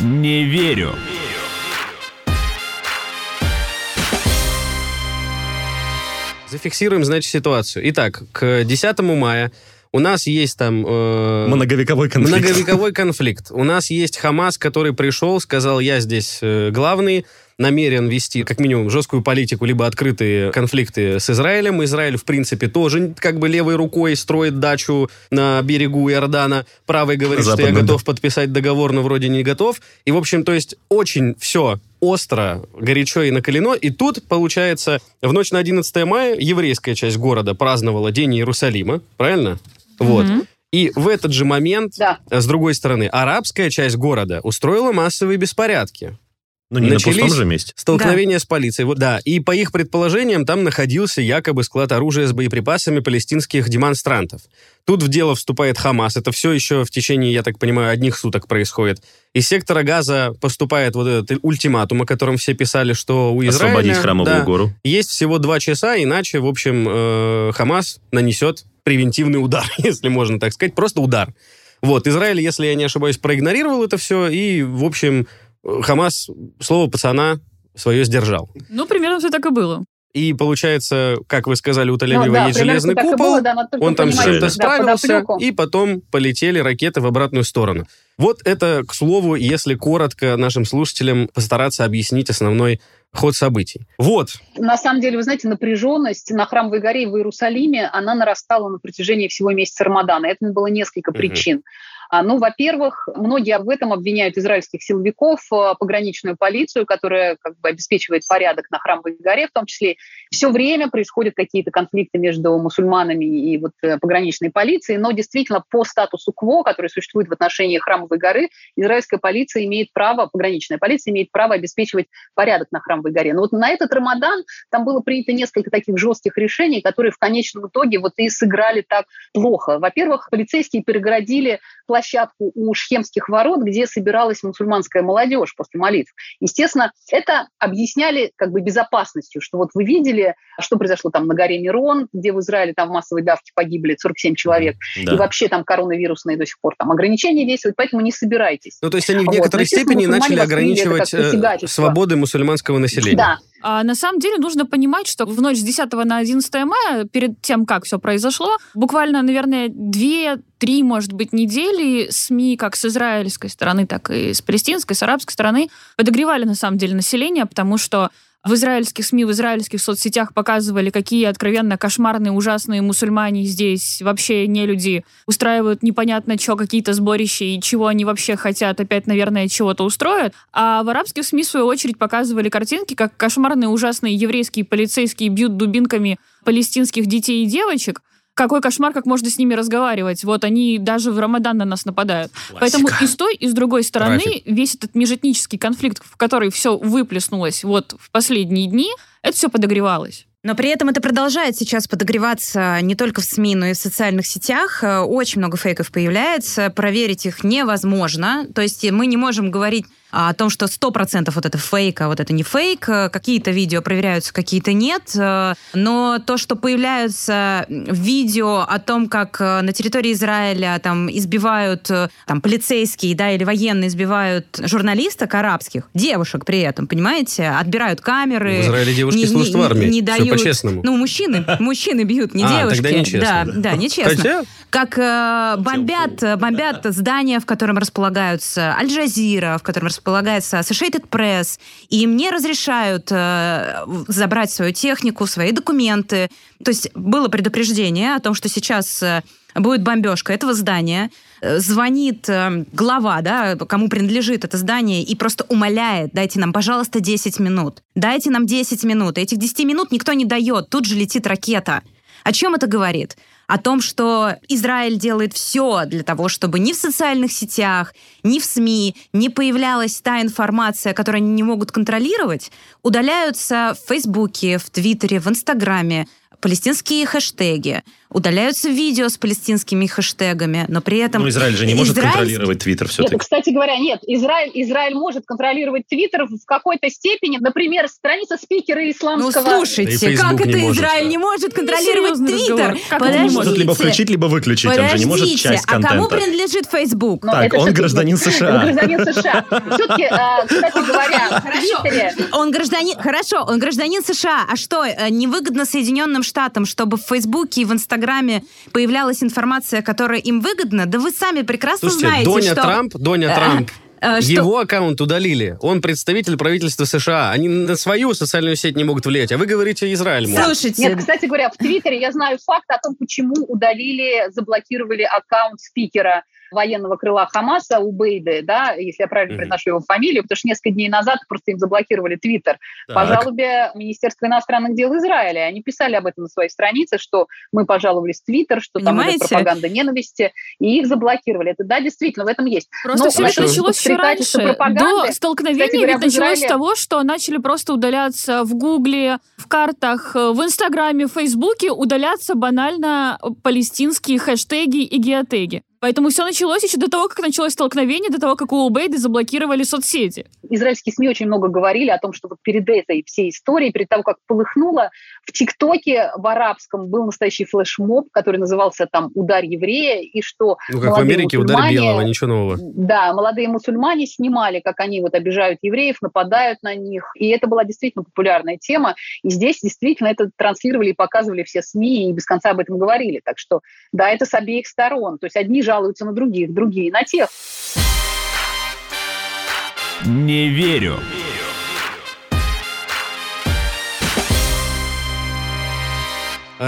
Не верю. Зафиксируем, значит, ситуацию. Итак, к 10 мая у нас есть там... э, Многовековой конфликт. Многовековой конфликт. У нас есть Хамас, который пришел, сказал, я здесь э, главный, намерен вести как минимум жесткую политику, либо открытые конфликты с Израилем. Израиль, в принципе, тоже как бы левой рукой строит дачу на берегу Иордана. Правый говорит, что я готов подписать договор, но вроде не готов. И, в общем, то есть очень все остро, горячо и накалено. И тут, получается, в ночь на 11 мая еврейская часть города праздновала День Иерусалима, правильно? Вот. Мгм. И в этот же момент, Да. а с другой стороны, арабская часть города устроила массовые беспорядки. Ну, не на Начались- пустом же месте. Столкновение с полицией. Вот, да. И по их предположениям, там находился якобы склад оружия с боеприпасами палестинских демонстрантов. Тут в дело вступает Хамас. Это все еще в течение, я так понимаю, одних суток происходит. Из сектора Газа поступает вот этот ультиматум, о котором все писали, что у Израиля... Освободить храмовую да, гору. есть всего два часа, иначе, в общем, э, Хамас нанесет превентивный удар, если можно так сказать, просто удар. Вот, Израиль, если я не ошибаюсь, проигнорировал это все, и, в общем, Хамас слово пацана свое сдержал. Ну, примерно все так и было. И получается, как вы сказали, у Ну, Тель-Авива да, есть железный купол, было, да, он там с чем-то да, справился, подоплеку. и потом полетели ракеты в обратную сторону. Вот это, к слову, если коротко нашим слушателям постараться объяснить основной ход событий. Вот, На самом деле, вы знаете, напряженность на Храмовой горе в Иерусалиме, она нарастала на протяжении всего месяца Рамадана. Этому было несколько Мгм. причин. А, ну, во-первых, многие в этом обвиняют израильских силовиков, а, пограничную полицию, которая как бы обеспечивает порядок на Храмовой горе в том числе. Все время происходят какие-то конфликты между мусульманами и вот э, пограничной полицией, но действительно по статусу КВО, который существует в отношении Храмовой горы, израильская полиция имеет право, пограничная полиция имеет право обеспечивать порядок на Храмовой горе. Но вот на этот Рамадан там было принято несколько таких жестких решений, которые в конечном итоге вот и сыграли так плохо. Во-первых, полицейские перегородили площадь площадку у Шхемских ворот, где собиралась мусульманская молодежь после молитв. Естественно, это объясняли как бы безопасностью, что вот вы видели, что произошло там на горе Мирон, где в Израиле там в массовой давке погибли 47 человек, да. и вообще там коронавирусные до сих пор там ограничения действуют, поэтому не собирайтесь. Ну, то есть они в некоторой вот. степени начали ограничивать э, свободы мусульманского населения. Да, а на самом деле нужно понимать, что в ночь с 10 на 11 мая, перед тем, как все произошло, буквально, наверное, две три, может быть, недели СМИ как с израильской стороны, так и с палестинской, с арабской стороны подогревали, на самом деле, население, потому что в израильских СМИ, в израильских соцсетях показывали, какие откровенно кошмарные, ужасные мусульмане здесь вообще не люди устраивают непонятно что, какие-то сборища и чего они вообще хотят, опять, наверное, чего-то устроят. А в арабских СМИ, в свою очередь, показывали картинки, как кошмарные, ужасные еврейские полицейские бьют дубинками палестинских детей и девочек, какой кошмар, как можно с ними разговаривать. Вот они даже в Рамадан на нас нападают. Классика. Поэтому и с той, и с другой стороны Трафик. весь этот межэтнический конфликт, в который все выплеснулось вот в последние дни, это все подогревалось. Но при этом это продолжает сейчас подогреваться не только в СМИ, но и в социальных сетях. Очень много фейков появляется, проверить их невозможно. То есть мы не можем говорить о том, что 100% вот это фейк, а вот это не фейк. Какие-то видео проверяются, какие-то нет. Но то, что появляются видео о том, как на территории Израиля там избивают там, полицейские да, или военные избивают журналисток арабских, девушек при этом, понимаете, отбирают камеры. В Израиле девушки не, служат в армии. Не дают, по-честному. Ну, мужчины, мужчины бьют, не а, девушки. Тогда нечестно. Да, да, нечестно. Хотя... Как э, бомбят, бомбят здания, в котором располагаются Аль-Джазира, в котором располагаются располагается Associated Press, и им не разрешают э, забрать свою технику, свои документы. То есть было предупреждение о том, что сейчас э, будет бомбежка этого здания. Э, звонит э, глава, да, кому принадлежит это здание, и просто умоляет, дайте нам, пожалуйста, 10 минут. Дайте нам 10 минут. Этих 10 минут никто не дает. Тут же летит ракета. О чем это говорит? о том, что Израиль делает все для того, чтобы ни в социальных сетях, ни в СМИ не появлялась та информация, которую они не могут контролировать, удаляются в Фейсбуке, в Твиттере, в Инстаграме палестинские хэштеги, удаляются видео с палестинскими хэштегами, но при этом... Ну, Израиль же не может Израиль... контролировать Твиттер все-таки. Нет, кстати говоря, нет. Израиль, Израиль может контролировать Твиттер в какой-то степени. Например, страница спикера исламского... Ну, слушайте, да как это не Израиль не может контролировать Твиттер? Подождите. Может либо включить, либо выключить. Подождите, Он же не может часть контента. а кому принадлежит Facebook? Ну, так, он гражданин США. Он гражданин США. Все-таки, а, кстати говоря, Твиттере... Он гражданин... Хорошо, он гражданин США. А что, э, невыгодно Соединенным Штатам, чтобы в Фейсбуке и в Инстаграме появлялась информация, которая им выгодна? Да вы сами прекрасно Слушайте, знаете, Доня что... Трамп, Доня Э, Трамп, э, что- его аккаунт удалили. Он представитель правительства США. Они на свою социальную сеть не могут влиять. А вы говорите, Израиль может. Слушайте, Нет, кстати говоря, в Твиттере я знаю факт о том, почему удалили, заблокировали аккаунт спикера военного крыла Хамаса Убейды, да, если я правильно Мгм. произношу его фамилию, потому что несколько дней назад просто им заблокировали Твиттер по жалобе Министерства иностранных дел Израиля. Они писали об этом на своей странице, что мы пожаловались в Твиттер, что там идет Понимаете? пропаганда ненависти, и их заблокировали. Это да, действительно, в этом есть. Просто Но все это началось еще раньше. До столкновения кстати говоря, ведь началось Израиле- с того, что начали просто удаляться в Гугле, в картах, э, в Инстаграме, в Фейсбуке, удаляться банально палестинские хэштеги и геотеги. Поэтому все началось еще до того, как началось столкновение, до того, как у Убейды заблокировали соцсети. израильские СМИ очень много говорили о том, что вот перед этой всей историей, перед того, как полыхнуло, в ТикТоке в арабском был настоящий флешмоб, который назывался там «Удар еврея», и что Ну, как в молодые Америке удар мусульмане- белого, ничего нового. Да, молодые мусульмане снимали, как они вот обижают евреев, нападают на них. И это была действительно популярная тема. И здесь действительно это транслировали и показывали все СМИ, и без конца об этом говорили. Так что, да, это с обеих сторон. То есть одни жалуются на других, другие на тех. Не верю.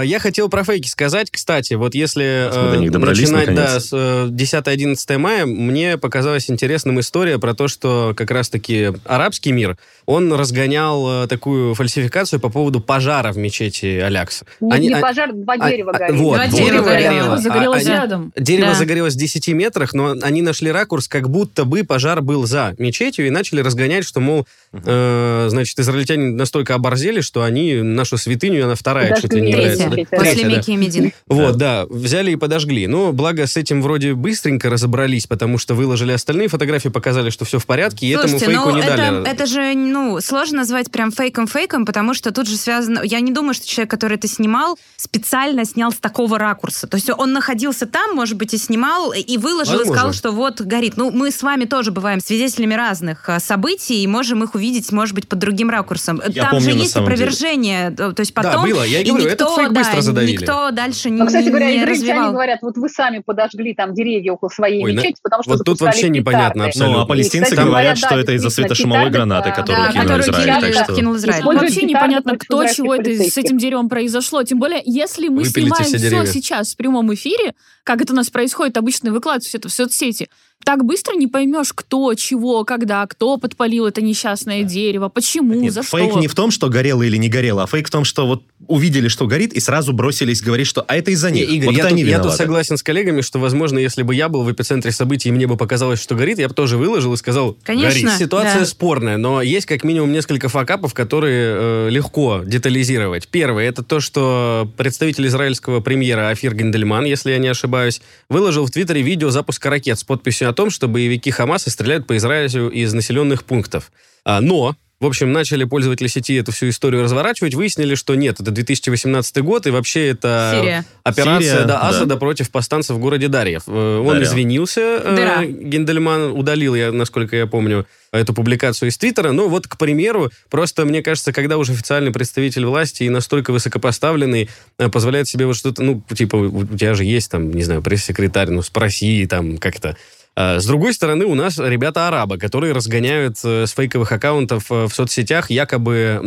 Я хотел про фейки сказать, кстати, вот если э, начинать да, с э, 10-11 мая, мне показалась интересным история про то, что как раз-таки арабский мир, он разгонял э, такую фальсификацию по поводу пожара в мечети Алякса. Не, Они- не а- пожар, два а- дерева а, горели. вот, Два дерево дерева горело. А Загорелось они- рядом. Дерево Да. загорелось в 10 метрах, но они нашли ракурс, как будто бы пожар был за мечетью, и начали разгонять, что, мол, э, значит, израильтяне настолько оборзели, что они нашу святыню, она вторая, Подожгли. чуть ли не Третья. является. Да? Третья. После да. Мекки и Медины. Вот, да, взяли и подожгли. Но, благо, с этим вроде быстренько разобрались, потому что выложили остальные фотографии, показали, что все в порядке, и Слушайте, этому фейку ну, не это, дали. это же, ну, сложно назвать прям фейком-фейком, потому что тут же связано... Я не думаю, что человек, который это снимал, специально снял с такого ракурса. То есть он находился там, может быть, и снимал, и выложил, и сказал, что вот горит. Ну, мы с вами тоже бываем свидетелями разных а, событий, и можем их увидеть, может быть, под другим ракурсом. Я там помню, же есть деле. опровержение. То есть Да, потом... было. Я и и говорю, никто, фейк да, быстро задавили. никто дальше Но, кстати говоря, не развивал. говорят, вот вы сами подожгли там деревья около своей Ой, мечети, потому что вот тут вообще непонятно петарды. абсолютно. Ну, а И, палестинцы кстати говорят, говоря, что да, это из-за светошумовой гранаты, которую Да, кинул которую Израиль. кидали, Так что... кинул Израиль. Используют Вообще петарды непонятно, кто чего это с этим деревом произошло. Тем более, если мы Выпилите снимаем все все сейчас в прямом эфире, как это у нас происходит, обычно выкладывают все это в соцсети, так быстро не поймешь, кто, чего, когда, кто подпалил это несчастное дерево, почему, Нет, за фейк что. не в том, что горело или не горело, а фейк в том, что вот увидели, что горит, и сразу бросились говорить, что а это из-за них. Игорь, вот я, тут, я тут согласен с коллегами, что, возможно, если бы я был в эпицентре событий, и мне бы показалось, что горит, я бы тоже выложил и сказал, Конечно, горит. Ситуация да. спорная, но есть как минимум несколько факапов, которые э, легко детализировать. Первый, это то, что представитель израильского премьера Афир Гендельман, если я не ошибаюсь, выложил в Твиттере видео запуска ракет с подписью о том, что боевики Хамаса стреляют по Израилю из населенных пунктов. А, но в общем, начали пользователи сети эту всю историю разворачивать, выяснили, что нет, это 2018 год, и вообще это Сирия. операция Сирия, да, да. Асада против повстанцев в городе Дарьев. Э, Он Дарья. извинился, э, Дыра. Гендельман удалил, я, насколько я помню, эту публикацию из Твиттера. Ну вот, к примеру, просто мне кажется, когда уже официальный представитель власти и настолько высокопоставленный э, позволяет себе вот что-то, ну, типа, у у тебя же есть там, не знаю, пресс-секретарь, ну, спроси там как-то. А, С другой стороны, у нас ребята-арабы, которые разгоняют э, с фейковых аккаунтов э, в соцсетях якобы,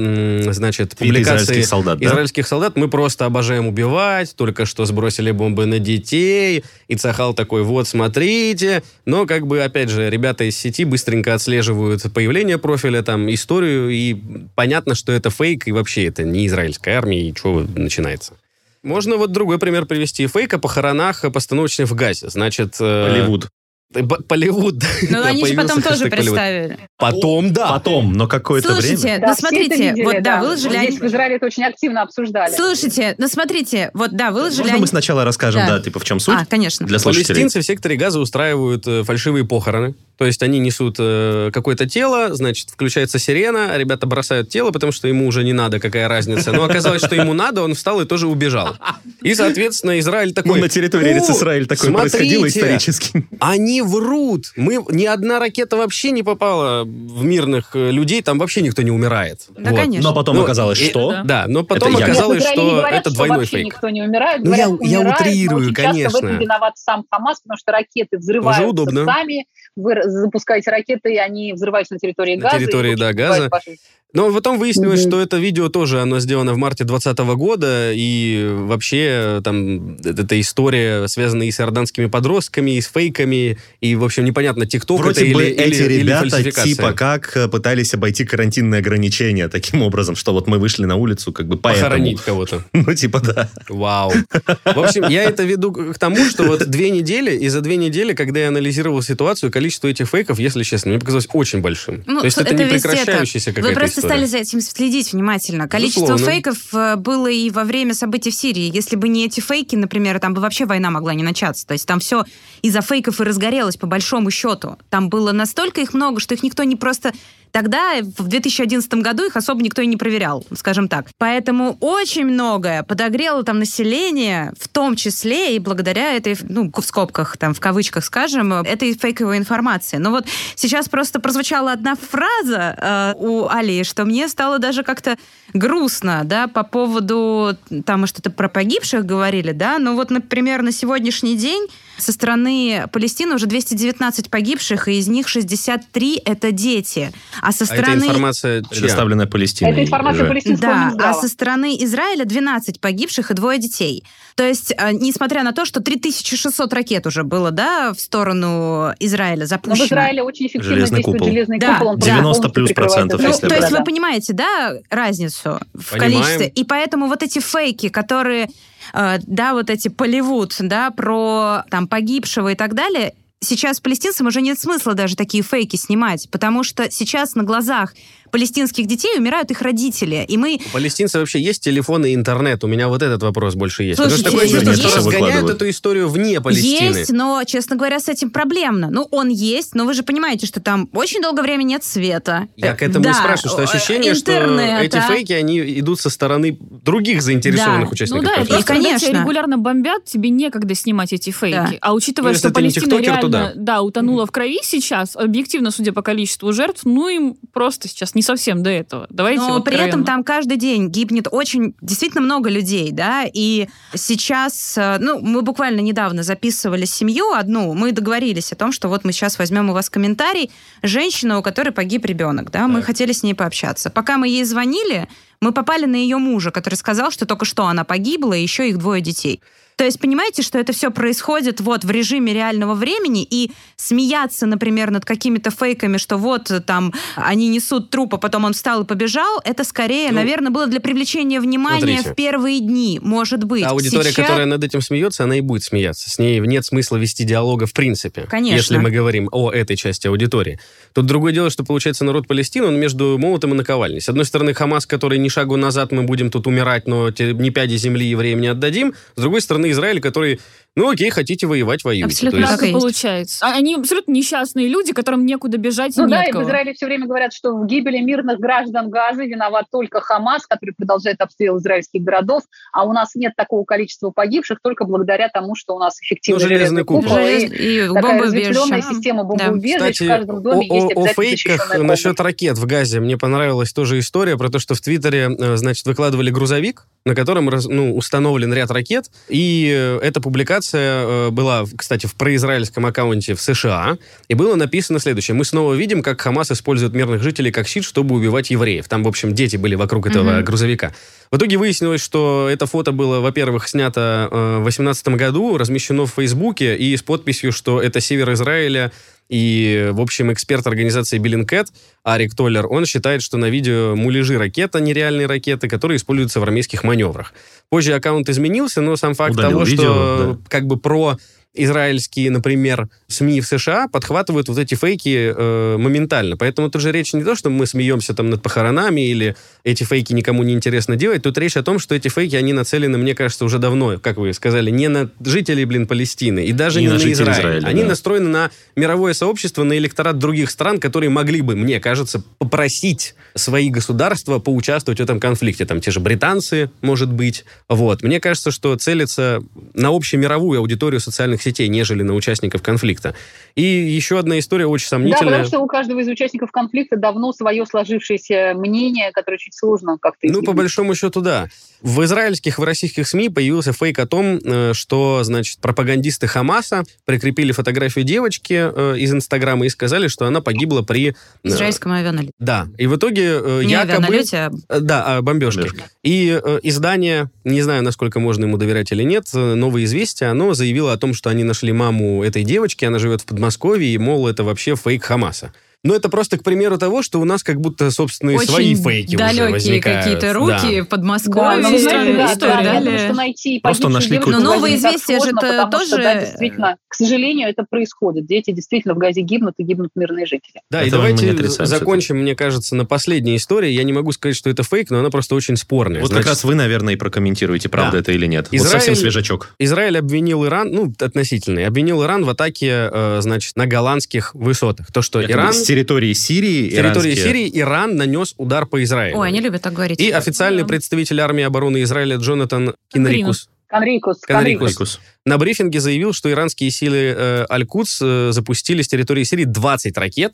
значит, публикации израильских солдат, да? израильских солдат. Мы просто обожаем убивать, только что сбросили бомбы на детей. И Цахал такой, вот, смотрите. Но, как бы, опять же, ребята из сети быстренько отслеживают появление профиля, там, историю, и понятно, что это фейк, и вообще это не израильская армия, и что начинается. Можно вот другой пример привести. Фейк о похоронах постановочных в Газе. Значит... э, Голливуд. Б- Болливуд. Ну, Да, они же потом тоже представили. Потом, да. Потом, но какое-то время. Слушайте, Да, ну смотрите, вот да, выложили Здесь они... в Израиле это очень активно обсуждали. Слушайте, ну смотрите, вот да, выложили Можно они... мы сначала расскажем, Да. да, типа в чем суть? А, конечно. Для слушателей. Палестинцы в секторе Газа устраивают э, фальшивые похороны. То есть они несут э, какое-то тело, значит, включается сирена, ребята бросают тело, потому что ему уже не надо, какая разница. Но оказалось, что ему надо, он встал и тоже убежал. И, соответственно, Израиль Ну, такой... на территории «О, Израиль такое смотрите, происходило исторически. Они врут. Мы, ни одна ракета вообще не попала в мирных э, людей, там вообще никто не умирает. Да, Вот. конечно. Но потом Ну, оказалось, и- что... Да. Да, но потом якобы. оказалось, не что говорят, это что двойной вообще фейк. никто не умирает. Ну, я- Говорят, я умирают, но утрирую, очень часто в конечно. этом виноват сам Хамас, потому что ракеты взрываются удобно. сами. Вы запускаете ракеты, и они взрываются на территории На Газа. территории, да, Газа. ваших Но потом выяснилось, Мгм. что это видео тоже, оно сделано в марте 2020 года, и вообще там эта история связана и с иорданскими подростками, и с фейками, и, в общем, непонятно, тикток Вроде это бы или, эти или- или ребята фальсификация. типа как э, пытались обойти карантинные ограничения таким образом, что вот мы вышли на улицу как бы поэтому. Похоронить кого-то. Ну, типа, да. Вау. В общем, я это веду к тому, что вот две недели, и за две недели, когда я анализировал ситуацию, количество этих фейков, если честно, мне показалось очень большим. Ну, То есть это, это не прекращающаяся какая-то Вы просто история. стали за этим следить внимательно. Количество Безусловно. фейков э, было и во время событий в Сирии. Если бы не эти фейки, например, там бы вообще война могла не начаться. То есть там все из-за фейков и разгорелось, по большому счету. Там было настолько их много, что их никто не просто... Тогда, в 2011 году, их особо никто и не проверял, скажем так. Поэтому очень многое подогрело там население, в том числе и благодаря этой, ну, в скобках, там, в кавычках скажем, этой фейковой информации. Но вот сейчас просто прозвучала одна фраза э, у Али, что мне стало даже как-то грустно, да, по поводу, там что-то про погибших говорили, да, но вот, например, на сегодняшний день со стороны Палестины уже 219 погибших, и из них 63 это дети. А со А эта стороны... информация чья? Предоставленная Палестиной. Это информация палестинского Да, а со стороны Израиля 12 погибших и двое детей. То есть, э, несмотря на то, что 3600 ракет уже было, да, в сторону Израиля Но запущено. в Израиле очень эффективно Железный действует купол. железный Да, купол. он да. просто 90 полностью плюс процентов, Ну, если то есть Да. вы понимаете, да, разницу в Понимаем. количестве? И поэтому вот эти фейки, которые, да, вот эти Полливуд, да, про там погибшего и так далее, сейчас палестинцам уже нет смысла даже такие фейки снимать, потому что сейчас на глазах палестинских детей умирают их родители. И мы... У палестинцев вообще есть телефон и интернет? У меня вот этот вопрос больше есть. Слушайте, Потому что такое есть, чувство, что разгоняют эту историю вне Палестины. Есть, но, честно говоря, с этим проблемно. Ну, он есть, но вы же понимаете, что там очень долгое время нет света. Я к этому и Да, спрашиваю, что э, ощущение, что интернета. эти фейки, они идут со стороны других заинтересованных Да. участников Ну да, и просто когда тебя конечно. регулярно бомбят, тебе некогда снимать эти фейки. Да. А учитывая, Ну, что Палестина реально то да. да, утонула в крови сейчас, объективно, судя по количеству жертв, ну им просто сейчас не совсем до этого. Давайте Но вот при этом там каждый день гибнет очень, действительно много людей, да, и сейчас, э, ну, мы буквально недавно записывали семью одну, мы договорились о том, что вот мы сейчас возьмем у вас комментарий, женщина, у которой погиб ребенок, да, мы Так. хотели с ней пообщаться. Пока мы ей звонили, мы попали на ее мужа, который сказал, что только что она погибла, и еще их двое детей. То есть понимаете, что это все происходит вот в режиме реального времени, и смеяться, например, над какими-то фейками, что вот э, там они несут труп, а потом он встал и побежал, это скорее, Ну, наверное, было для привлечения внимания смотрите. в первые дни, может быть. А аудитория, Сейчас- которая над этим смеется, она и будет смеяться. С ней нет смысла вести диалога в принципе. Конечно. Если мы говорим о этой части аудитории. Тут другое дело, что получается народ Палестины, он между молотом и наковальней. С одной стороны, Хамас, который ни шагу назад мы будем тут умирать, но ни пяди земли евреям не отдадим. С другой стороны, Израиль, который, ну окей, хотите воевать, воюйте. Абсолютно так есть. получается. А Они абсолютно несчастные люди, которым некуда бежать Ну да, и в. Израиле все время говорят, что в гибели мирных граждан Газы виноват только Хамас, который продолжает обстрел израильских городов, а у нас нет такого количества погибших только благодаря тому, что у нас эффективный Ну, железный купол. купол и Желез- и бомбоубежище. система бомбоубежищ. Кстати, в каждом доме о, есть о- фейках насчет ракет в Газе. Мне понравилась тоже история про то, что в Твиттере, э, значит, выкладывали грузовик, на котором ну, установлен ряд ракет. И э, эта публикация э, была, кстати, в произраильском аккаунте в США. И было написано следующее. Мы снова видим, как Хамас использует мирных жителей как щит, чтобы убивать евреев. Там, в общем, дети были вокруг этого Мгм. грузовика. В итоге выяснилось, что это фото было, во-первых, снято э, в 2018 году, размещено в Фейсбуке и с подписью, что это север Израиля. И, в общем, эксперт организации Billingcat Арик Толлер, он считает, что на видео муляжи ракет, а не реальные ракеты, которые используются в армейских маневрах. Позже аккаунт изменился, но сам факт Удалил того, видео, что да. как бы про израильские, например, СМИ в США подхватывают вот эти фейки э, моментально. Поэтому тут же речь не то, что мы смеемся там над похоронами или эти фейки никому не интересно делать. Тут речь о том, что эти фейки, они нацелены, мне кажется, уже давно, как вы сказали, не на жителей, блин, Палестины и даже Не не, на на, Израиль. Израиля, они да. настроены на мировое сообщество, на электорат других стран, которые могли бы, мне кажется, попросить свои государства поучаствовать в этом конфликте. Там те же британцы, может быть. Вот. Мне кажется, что целится на общемировую аудиторию социальных сетей, нежели на участников конфликта. И еще одна история очень Да, сомнительная. потому что у каждого из участников конфликта давно свое сложившееся мнение, которое очень сложно как-то Ну, по большому счету, да. В израильских, в российских СМИ появился фейк о том, э, что, значит, пропагандисты Хамаса прикрепили фотографию девочки э, из Инстаграма и сказали, что она погибла при... э, Израильском авианалете. Да. И в итоге Не якобы... авианалете, а Да, о бомбежке. Бомбежки. И издание, не знаю, насколько можно ему доверять или нет, «Новое известие», оно заявило о том, что они нашли маму этой девочки, она живет в Подмосковье, и, мол, это вообще фейк Хамаса. Но это просто к примеру того, что у нас как будто собственные очень свои фейки уже далекие возникают. какие-то руки в Да, Подмосковье. вы знаете, да, и да, я далее. думаю, что найти Просто нашли Но так известие же это потому что, тоже- да, действительно, к сожалению, это происходит. Дети действительно в Газе гибнут, и гибнут мирные жители. Да, и мы не давайте закончим, мне кажется, на последней истории. Я не могу сказать, что это фейк, но она просто очень спорная. Вот Значит, как раз вы, наверное, и прокомментируете, правда Да. это или нет. Вот Израиль- совсем свежачок. Израиль обвинил Иран, ну, относительно, обвинил Иран в атаке, э, значит, на голландских высотах. То, что Якобы Иран... территории Сирии С территории иранские- Сирии Иран нанес удар по Израилю. Ой, они любят так говорить. И официальный Да. представитель армии обороны Израиля Джонатан Кинрикус Конрикус, Конрикус. Рикус. на брифинге заявил, что иранские силы э, Аль-Кудс э, запустили с территории Сирии 20 ракет,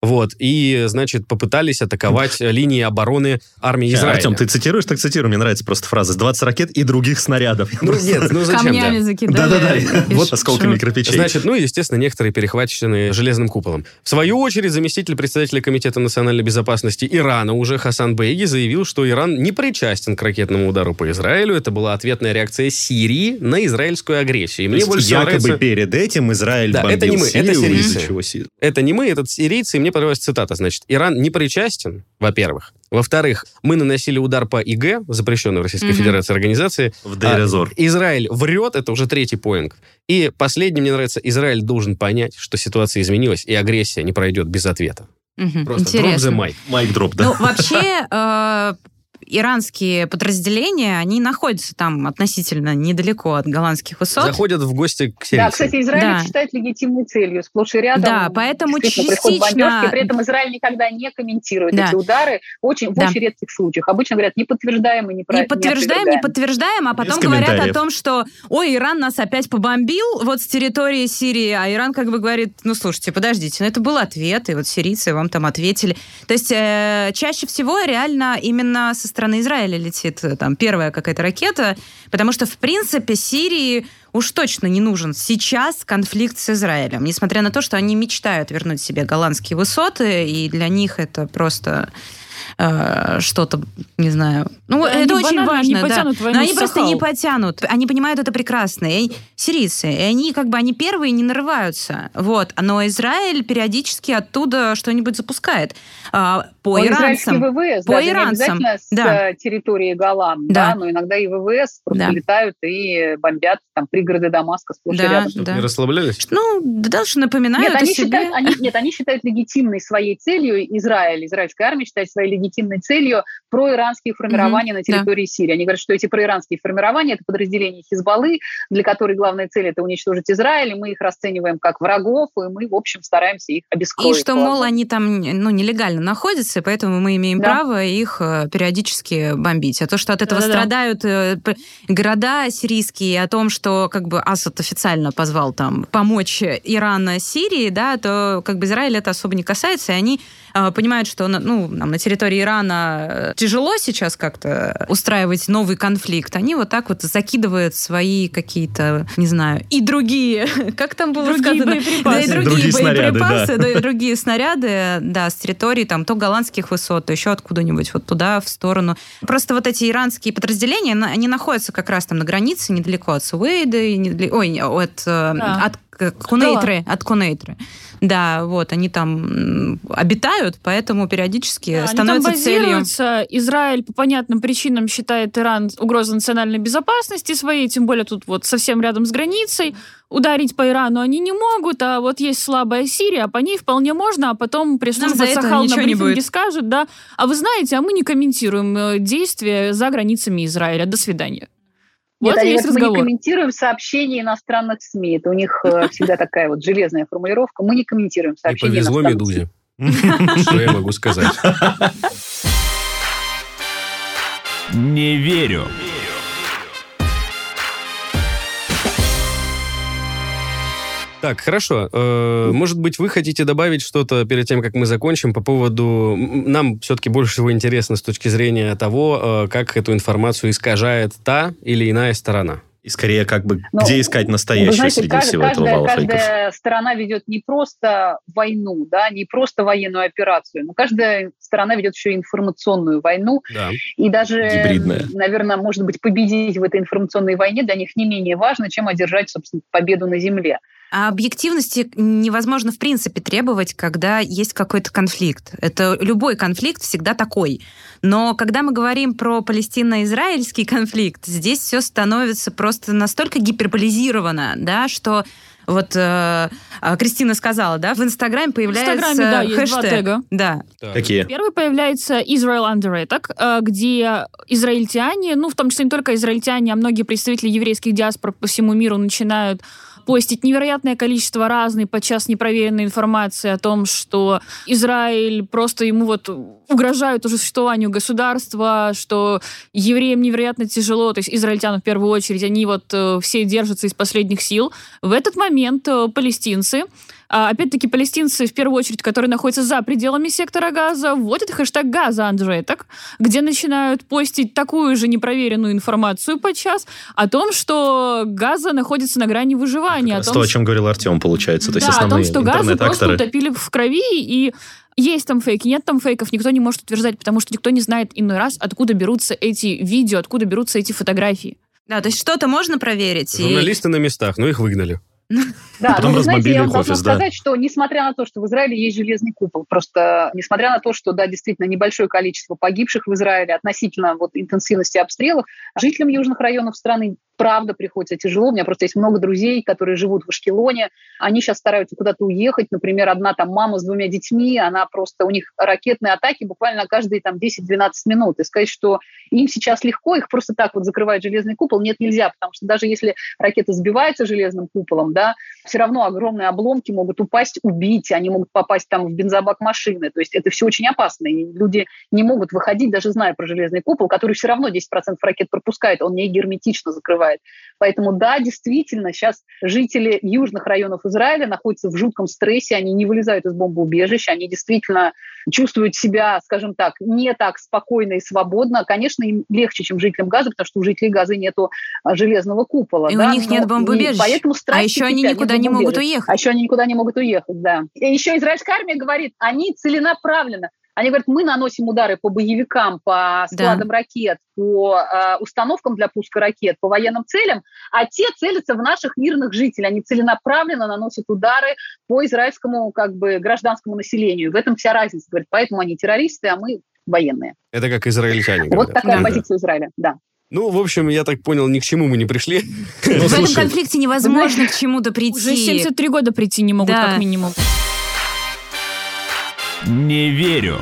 Вот, и, значит, попытались атаковать линии обороны армии Израиля. Артем, ты цитируешь, так цитирую. Мне нравится просто фраза. 20 ракет и других снарядов. Ну, нет, ну зачем, Камнями да? закидали. Да-да-да. Вот осколками кирпичей. Значит, ну и, естественно, некоторые перехвачены железным куполом. В свою очередь, заместитель председателя Комитета национальной безопасности Ирана уже Хасан Бейги заявил, что Иран не причастен к ракетному удару по Израилю. Это была ответная реакция Сирии на израильскую агрессию. И мне больше всего якобы нравится... перед этим Израиль Да, бомбил это не мы, это Сирию, сирийцы. Это не мы, это сирийцы, и мне понравилась цитата. Значит, Иран не причастен, во-первых. Во-вторых, мы наносили удар по ИГ, запрещенной в Российской Мгм. Федерации организации. в Дейр-Эзор. А, Израиль врет, это уже третий поинт. И последний, мне нравится, Израиль должен понять, что ситуация изменилась, и агрессия не пройдет без ответа. Мгм, Просто the Интересно. mic. Майк дроп, да? Ну, вообще, э, иранские подразделения, они находятся там относительно недалеко от голландских высот. Заходят в гости к Да, сирийцам. кстати, Израиль Да. считает легитимной целью, сплошь и рядом. Да, поэтому частично- бомбежки, при этом Израиль никогда не комментирует Да. эти удары очень, в Да. очень редких случаях. Обычно говорят, не подтверждаем и не про- не подтверждаем, не опровергаем. подтверждаем, а потом говорят о том, что, ой, Иран нас опять побомбил вот с территории Сирии, а Иран как бы говорит, ну, слушайте, подождите, ну, это был ответ, и вот сирийцы вам там ответили. То есть э, чаще всего реально именно со стороны Израиля летит э, там первая какая-то ракета, потому что, в принципе, Сирии уж точно не нужен сейчас конфликт с Израилем, несмотря на то, что они мечтают вернуть себе голландские высоты, и для них это просто э, что-то, не знаю. Ну, Да, это они очень банально важно, не да. потянут войну Но они просто не потянут. Они понимают это прекрасно. И сирийцы. И они как бы, они первые не нарываются. Вот. Но Израиль периодически оттуда что-нибудь запускает. А, по Он иранцам. ВВС, По даже не иранцам, обязательно с да. э, территории Голланд, Да. да. но иногда и ВВС просто Да. летают и бомбят там пригороды Дамаска сплошь и Да, рядом. Да. не расслаблялись? Ну, даже напоминают Нет о они, себе. считают, они, нет, они считают легитимной своей целью, Израиль, израильская армия считает своей легитимной целью проиранские формирования на да. территории Сирии. Они говорят, что эти проиранские формирования – это подразделения Хизбаллы, для которой главная цель – это уничтожить Израиль, и мы их расцениваем как врагов, и мы, в общем, стараемся их И обескровить. что, мол, они там ну, нелегально находятся, и поэтому мы имеем Да. право их э, периодически бомбить. А то, что от этого Да-да-да. страдают э, города сирийские, о том, что как бы Асад официально позвал там помочь Ирана Сирии, да, то как бы Израиль это особо не касается, и они э, понимают, что на- ну, нам на территории Ирана э, тяжело сейчас как-то устраивать новый конфликт. Они вот так вот закидывают свои какие-то, не знаю, и другие, как там было Другие сказано? боеприпасы. Да, и другие Другие снаряды, боеприпасы, да. да, и другие снаряды, да, с территории там то голландских высот, то еще откуда-нибудь вот туда, в сторону. Просто вот эти иранские подразделения, они находятся как раз там на границе, недалеко от Суэйда, недалеко, ой, от, э, Да. от Кунейтры, от Кунейтры. Да, вот, они там обитают, поэтому периодически Да, они становятся там целью. Израиль по понятным причинам считает Иран угрозой национальной безопасности своей, тем более тут вот совсем рядом с границей. Ударить по Ирану они не могут, а вот есть слабая Сирия, по ней вполне можно, а потом пресс-служба Сахал на брифинге скажет, да, а вы знаете, а мы не комментируем э, действия за границами Израиля. До свидания. Нет, Вот и они есть говорят, мы не разговор. комментируем сообщения иностранных СМИ. Это у них э, всегда такая вот железная формулировка. Мы не комментируем И сообщения повезло иностранных СМИ. Медузе. Что я могу сказать? Не верю. Так, хорошо. Э, Может быть, вы хотите добавить что-то перед тем, как мы закончим, по поводу... Нам все-таки больше всего интересно с точки зрения того, э, как эту информацию искажает та или иная сторона. И скорее, как бы, Ну, где искать настоящее знаете, среди кажд- всего этого каждая, вала фейков? каждая сторона ведет не просто войну, да, не просто военную операцию, но каждая сторона ведет еще и информационную войну. Да. И даже, Гибридная. наверное, может быть, победить в этой информационной войне для них не менее важно, чем одержать, собственно, победу на земле. А объективности невозможно в принципе требовать, когда есть какой-то конфликт. Это любой конфликт всегда такой. Но когда мы говорим про палестино-израильский конфликт, здесь все становится просто настолько гиперболизировано, да, что вот э, а, Кристина сказала, да, в Инстаграме появляется Инстаграме, да, есть два хэштег. тега. Да, Так. Какие? Первый появляется Israel Under Attack, э, где израильтяне, ну, в том числе не только израильтяне, а многие представители еврейских диаспор по всему миру начинают постить невероятное количество разной, подчас непроверенной информации о том, что Израиль просто ему вот угрожают уже существованию государства, что евреям невероятно тяжело, то есть израильтянам в первую очередь, они вот э, все держатся из последних сил. В этот момент э, палестинцы опять-таки, палестинцы, в первую очередь, которые находятся за пределами сектора газа, вводят хэштег газа Анджеток, где начинают постить такую же непроверенную информацию подчас о том, что газа находится на грани выживания. О том, то, о чем говорил Артем, получается. То да, есть о том, что газы просто утопили в крови, и есть там фейки, нет там фейков, никто не может утверждать, потому что никто не знает иной раз, откуда берутся эти видео, откуда берутся эти фотографии. Да, то есть что-то можно проверить. Журналисты и... на местах, но их выгнали. Да, Потом ну, знаете, я вам должна офис, сказать, да. что несмотря на то, что в Израиле есть железный купол, просто несмотря на то, что, да, действительно, небольшое количество погибших в Израиле относительно вот интенсивности обстрелов, жителям южных районов страны правда приходится тяжело. У меня просто есть много друзей, которые живут в Ашкелоне. Они сейчас стараются куда-то уехать. Например, одна там мама с двумя детьми, она просто, у них ракетные атаки буквально каждые там 10-12 минут. И сказать, что им сейчас легко, их просто так вот закрывает железный купол, нет, нельзя, потому что даже если ракета сбивается железным куполом, да, все равно огромные обломки могут упасть, убить, они могут попасть там в бензобак машины. То есть это все очень опасно. И люди не могут выходить, даже зная про железный купол, который все равно 10% ракет пропускает, он не герметично закрывает. Поэтому да, действительно, сейчас жители южных районов Израиля находятся в жутком стрессе, они не вылезают из бомбоубежища, они действительно чувствуют себя, скажем так, не так спокойно и свободно. Конечно, им легче, чем жителям Газа, потому что у жителей Газа нету а, железного купола. И да? у них нет бомбоубежищ. Поэтому а еще они никуда не могут уехать. А еще они никуда не могут уехать, да. И еще израильская армия говорит, они целенаправленно они говорят, мы наносим удары по боевикам, по складам да. ракет, по э, установкам для пуска ракет, по военным целям, а те целятся в наших мирных жителей. Они целенаправленно наносят удары по израильскому как бы, гражданскому населению. В этом вся разница. Говорят, поэтому они террористы, а мы военные. Это как израильтяне. Вот говорят. такая да. позиция Израиля, да. Ну, в общем, я так понял, ни к чему мы не пришли. В этом конфликте невозможно к чему-то прийти. Уже 73 года прийти не могут, как минимум. Не верю.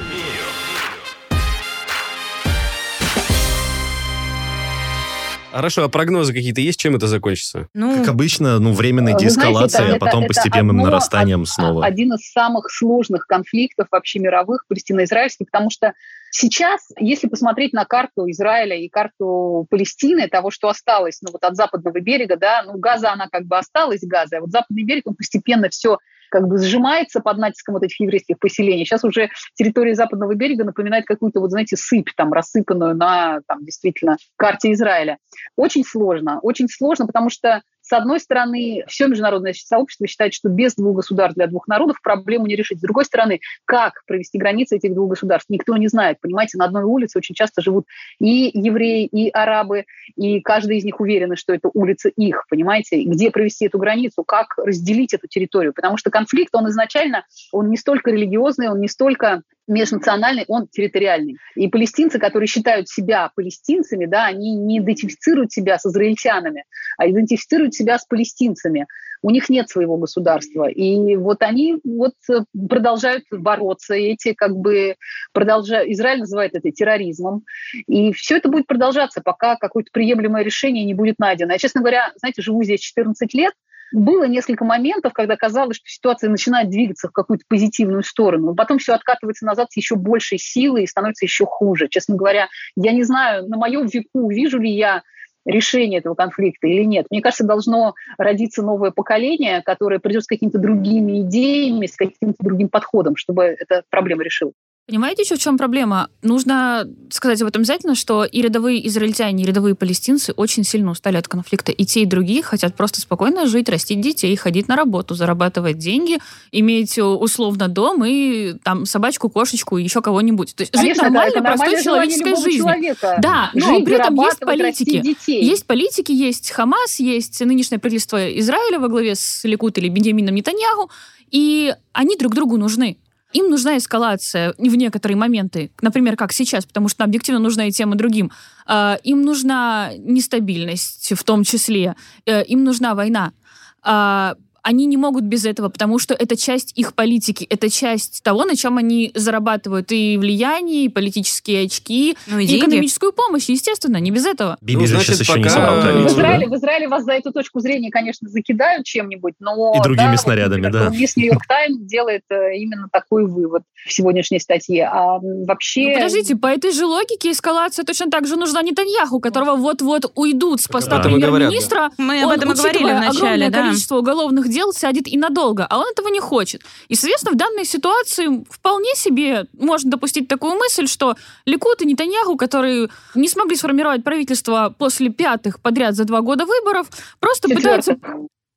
Хорошо, а прогнозы какие-то есть, чем это закончится? Ну, как обычно, ну, временной деэскалацией, а потом это, постепенным это нарастанием од, снова. Один из самых сложных конфликтов вообще мировых, палестино-израильских, потому что сейчас, если посмотреть на карту Израиля и карту Палестины, того, что осталось ну, вот от западного берега, да, ну, Газа, она как бы осталась, Газа, а вот западный берег, он постепенно все как бы сжимается под натиском вот этих еврейских поселений. Сейчас уже территория западного берега напоминает какую-то, вот знаете, сыпь там рассыпанную на там, действительно карте Израиля. Очень сложно, очень сложно, потому что с одной стороны, все международное сообщество считает, что без двух государств для двух народов проблему не решить. С другой стороны, как провести границы этих двух государств, никто не знает. Понимаете, на одной улице очень часто живут и евреи, и арабы, и каждый из них уверен, что это улица их, понимаете? Где провести эту границу, как разделить эту территорию? Потому что конфликт, он изначально, он не столько религиозный, он не столько межнациональный, он территориальный. И палестинцы, которые считают себя палестинцами, да, они не идентифицируют себя с израильтянами, а идентифицируют себя с палестинцами. У них нет своего государства. И вот они вот продолжают бороться. Эти как бы продолжают... Израиль называет это терроризмом. И все это будет продолжаться, пока какое-то приемлемое решение не будет найдено. Я, честно говоря, знаете, живу здесь 14 лет, было несколько моментов, когда казалось, что ситуация начинает двигаться в какую-то позитивную сторону, потом все откатывается назад с еще большей силой и становится еще хуже. Честно говоря, я не знаю, на моем веку вижу ли я решение этого конфликта или нет. Мне кажется, должно родиться новое поколение, которое придет с какими-то другими идеями, с каким-то другим подходом, чтобы эта проблема решилась. Понимаете еще в чем проблема? Нужно сказать об этом обязательно, что и рядовые израильтяне, и рядовые палестинцы очень сильно устали от конфликта. И те, и другие хотят просто спокойно жить, растить детей, ходить на работу, зарабатывать деньги, иметь условно дом и там собачку, кошечку и еще кого-нибудь. То есть Конечно, жить нормально, это простой человеческой жизнью. Человека. Да, но жить, при этом есть политики. Есть политики, есть Хамас, есть нынешнее правительство Израиля во главе с Ликут или Беньямином Нетаньяху, и они друг другу нужны. Им нужна эскалация в некоторые моменты, например, как сейчас, потому что объективно нужна и тем, другим. А, им нужна нестабильность в том числе, э, им нужна война а, они не могут без этого, потому что это часть их политики, это часть того, на чем они зарабатывают и влияние, и политические очки, ну, и, и экономическую помощь, естественно, не без этого. Биби ну, значит, сейчас еще не собрал коалицию. В Израиле, да? в Израиле вас за эту точку зрения, конечно, закидают чем-нибудь, но... И другими да, снарядами, вот, да. Весь Нью-Йорк Таймс делает э, именно такой вывод в сегодняшней статье. А вообще... Ну, подождите, по этой же логике эскалация точно так же нужна Нетаньяху, которого вот-вот уйдут с поста премьер-министра. Мы об этом говорили в начале, огромное да. количество уголовных удел, сядет и надолго, а он этого не хочет. И, соответственно, в данной ситуации вполне себе можно допустить такую мысль, что Ликут и Нетаньяху, которые не смогли сформировать правительство после пятых подряд за два года выборов, просто пытаются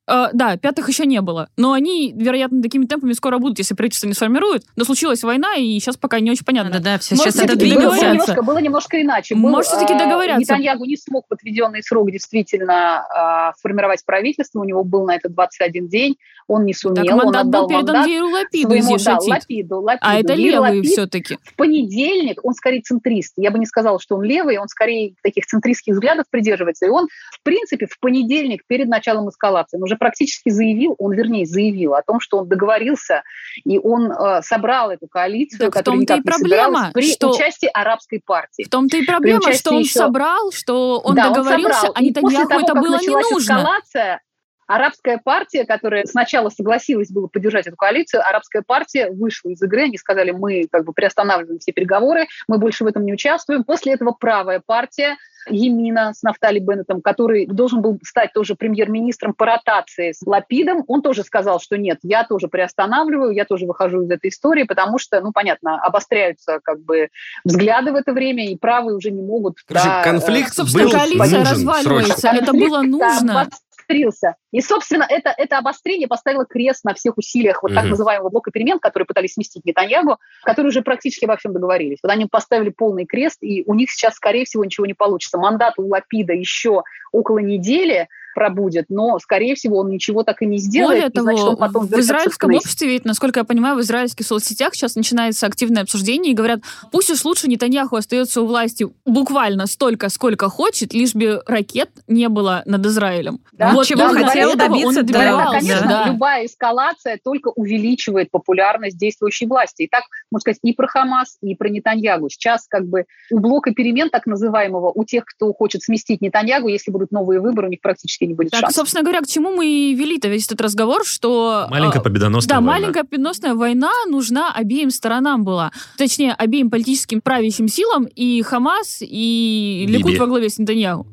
Э, да, пятых еще не было. Но они, вероятно, такими темпами скоро будут, если правительство не сформирует. Но случилась война, и сейчас пока не очень понятно. Да-да, все Может, сейчас это было двигается. немножко, было немножко иначе. Был, Может, все-таки э, договорятся. Нетаньягу не смог в отведенный срок действительно э, сформировать правительство. У него был на это 21 день. Он не сумел. Так он мандат отдал был передан мандат Лапиду своему, из да. Лапиду, Лапиду. А это Яир левые все-таки. В понедельник он скорее центрист. Я бы не сказала, что он левый, он скорее таких центристских взглядов придерживается. И он, в принципе, в понедельник перед началом эскалации он уже практически заявил, он, вернее, заявил о том, что он договорился, и он э, собрал эту коалицию, Так в которая том-то и проблема, при что- участии арабской партии. В том-то и проблема, что он еще- собрал, что он Да, договорился, собрал. а Нетаньяху это было не нужно. эскалация, арабская партия, которая сначала согласилась было поддержать эту коалицию, арабская партия вышла из игры, они сказали, мы как бы приостанавливаем все переговоры, мы больше в этом не участвуем. После этого правая партия Емина с Нафтали Беннетом, который должен был стать тоже премьер-министром по ротации с Лапидом, он тоже сказал, что нет, я тоже приостанавливаю, я тоже выхожу из этой истории, потому что, ну, понятно, обостряются как бы взгляды в это время, и правые уже не могут... Короче, да, конфликт э, Собственно, был коалиция нужен разваливается. срочно. Это было нужно. Обострился. И, собственно, это, это обострение поставило крест на всех усилиях вот так называемого блока перемен, которые пытались сместить Нетаньягу, которые уже практически во всем договорились. Вот они поставили полный крест, и у них сейчас, скорее всего, ничего не получится. Мандат у Лапида еще около недели пробудет, но, скорее всего, он ничего так и не сделает. Более и, значит, того, он потом в израильском обществе, ведь, насколько я понимаю, в израильских соцсетях сейчас начинается активное обсуждение и говорят, пусть уж лучше Нетаньяху остается у власти буквально столько, сколько хочет, лишь бы ракет не было над Израилем. Да, вот чего хотел добиться, и да, добивался, конечно, да. любая эскалация только увеличивает популярность действующей власти. И так, можно сказать, и про Хамас, и про Нетаньягу. Сейчас как бы у блока перемен, так называемого, у тех, кто хочет сместить Нетаньягу, если будут новые выборы, у них практически не будет Так, шансов. собственно говоря, к чему мы и вели-то весь этот разговор, что... Маленькая э, победоносная Да, война. маленькая победоносная война нужна обеим сторонам была. Точнее, обеим политическим правящим силам, и Хамас, и Биби. Ликут во главе с Нетаньяху.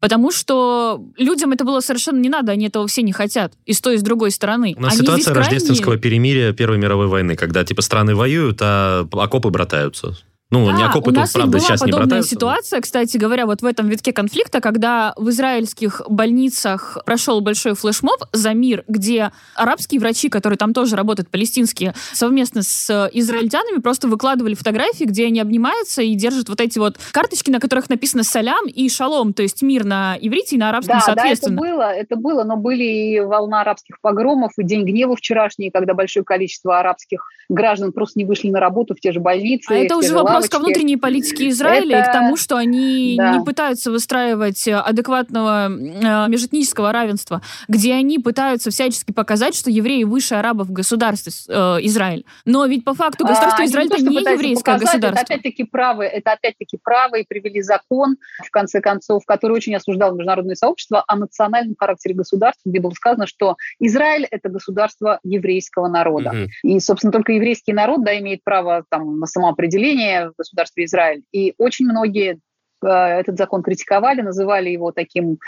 Потому что людям это было совершенно не надо, они этого все не хотят. И с той, и с другой стороны. У нас Они ситуация крайне- рождественского перемирия Первой мировой войны, когда типа страны воюют, а окопы братаются. Ну, не Да, окопы у тут, правда, была сейчас не подобная ситуация, кстати говоря, вот в этом витке конфликта, когда в израильских больницах прошел большой флешмоб за мир, где арабские врачи, которые там тоже работают, палестинские, совместно с израильтянами просто выкладывали фотографии, где они обнимаются и держат вот эти вот карточки, на которых написано «салям» и «шалом», то есть мир на иврите и на арабском Да, да, это соответственно. было, это было, но были и волна арабских погромов, и День гнева вчерашний, когда большое количество арабских граждан просто не вышли на работу в те же больницы. А это уже же вопрос ко внутренней политике Израиля и к Это- тому, что они да. не пытаются выстраивать э, адекватного э, межэтнического равенства, где они пытаются всячески показать, что евреи выше арабов в государстве э, Израиль. Но ведь по факту государство А, Израиль то, это что не еврейское показать, государство. Это опять-таки правы, это опять-таки правы и привели закон, в конце концов, который очень осуждал международное сообщество о национальном характере государства, где было сказано, что Израиль – это государство еврейского народа. Мгм. И, собственно, только еврейский народ да, имеет право там, на самоопределение в государстве Израиль. И очень многие э, этот закон критиковали, называли его таким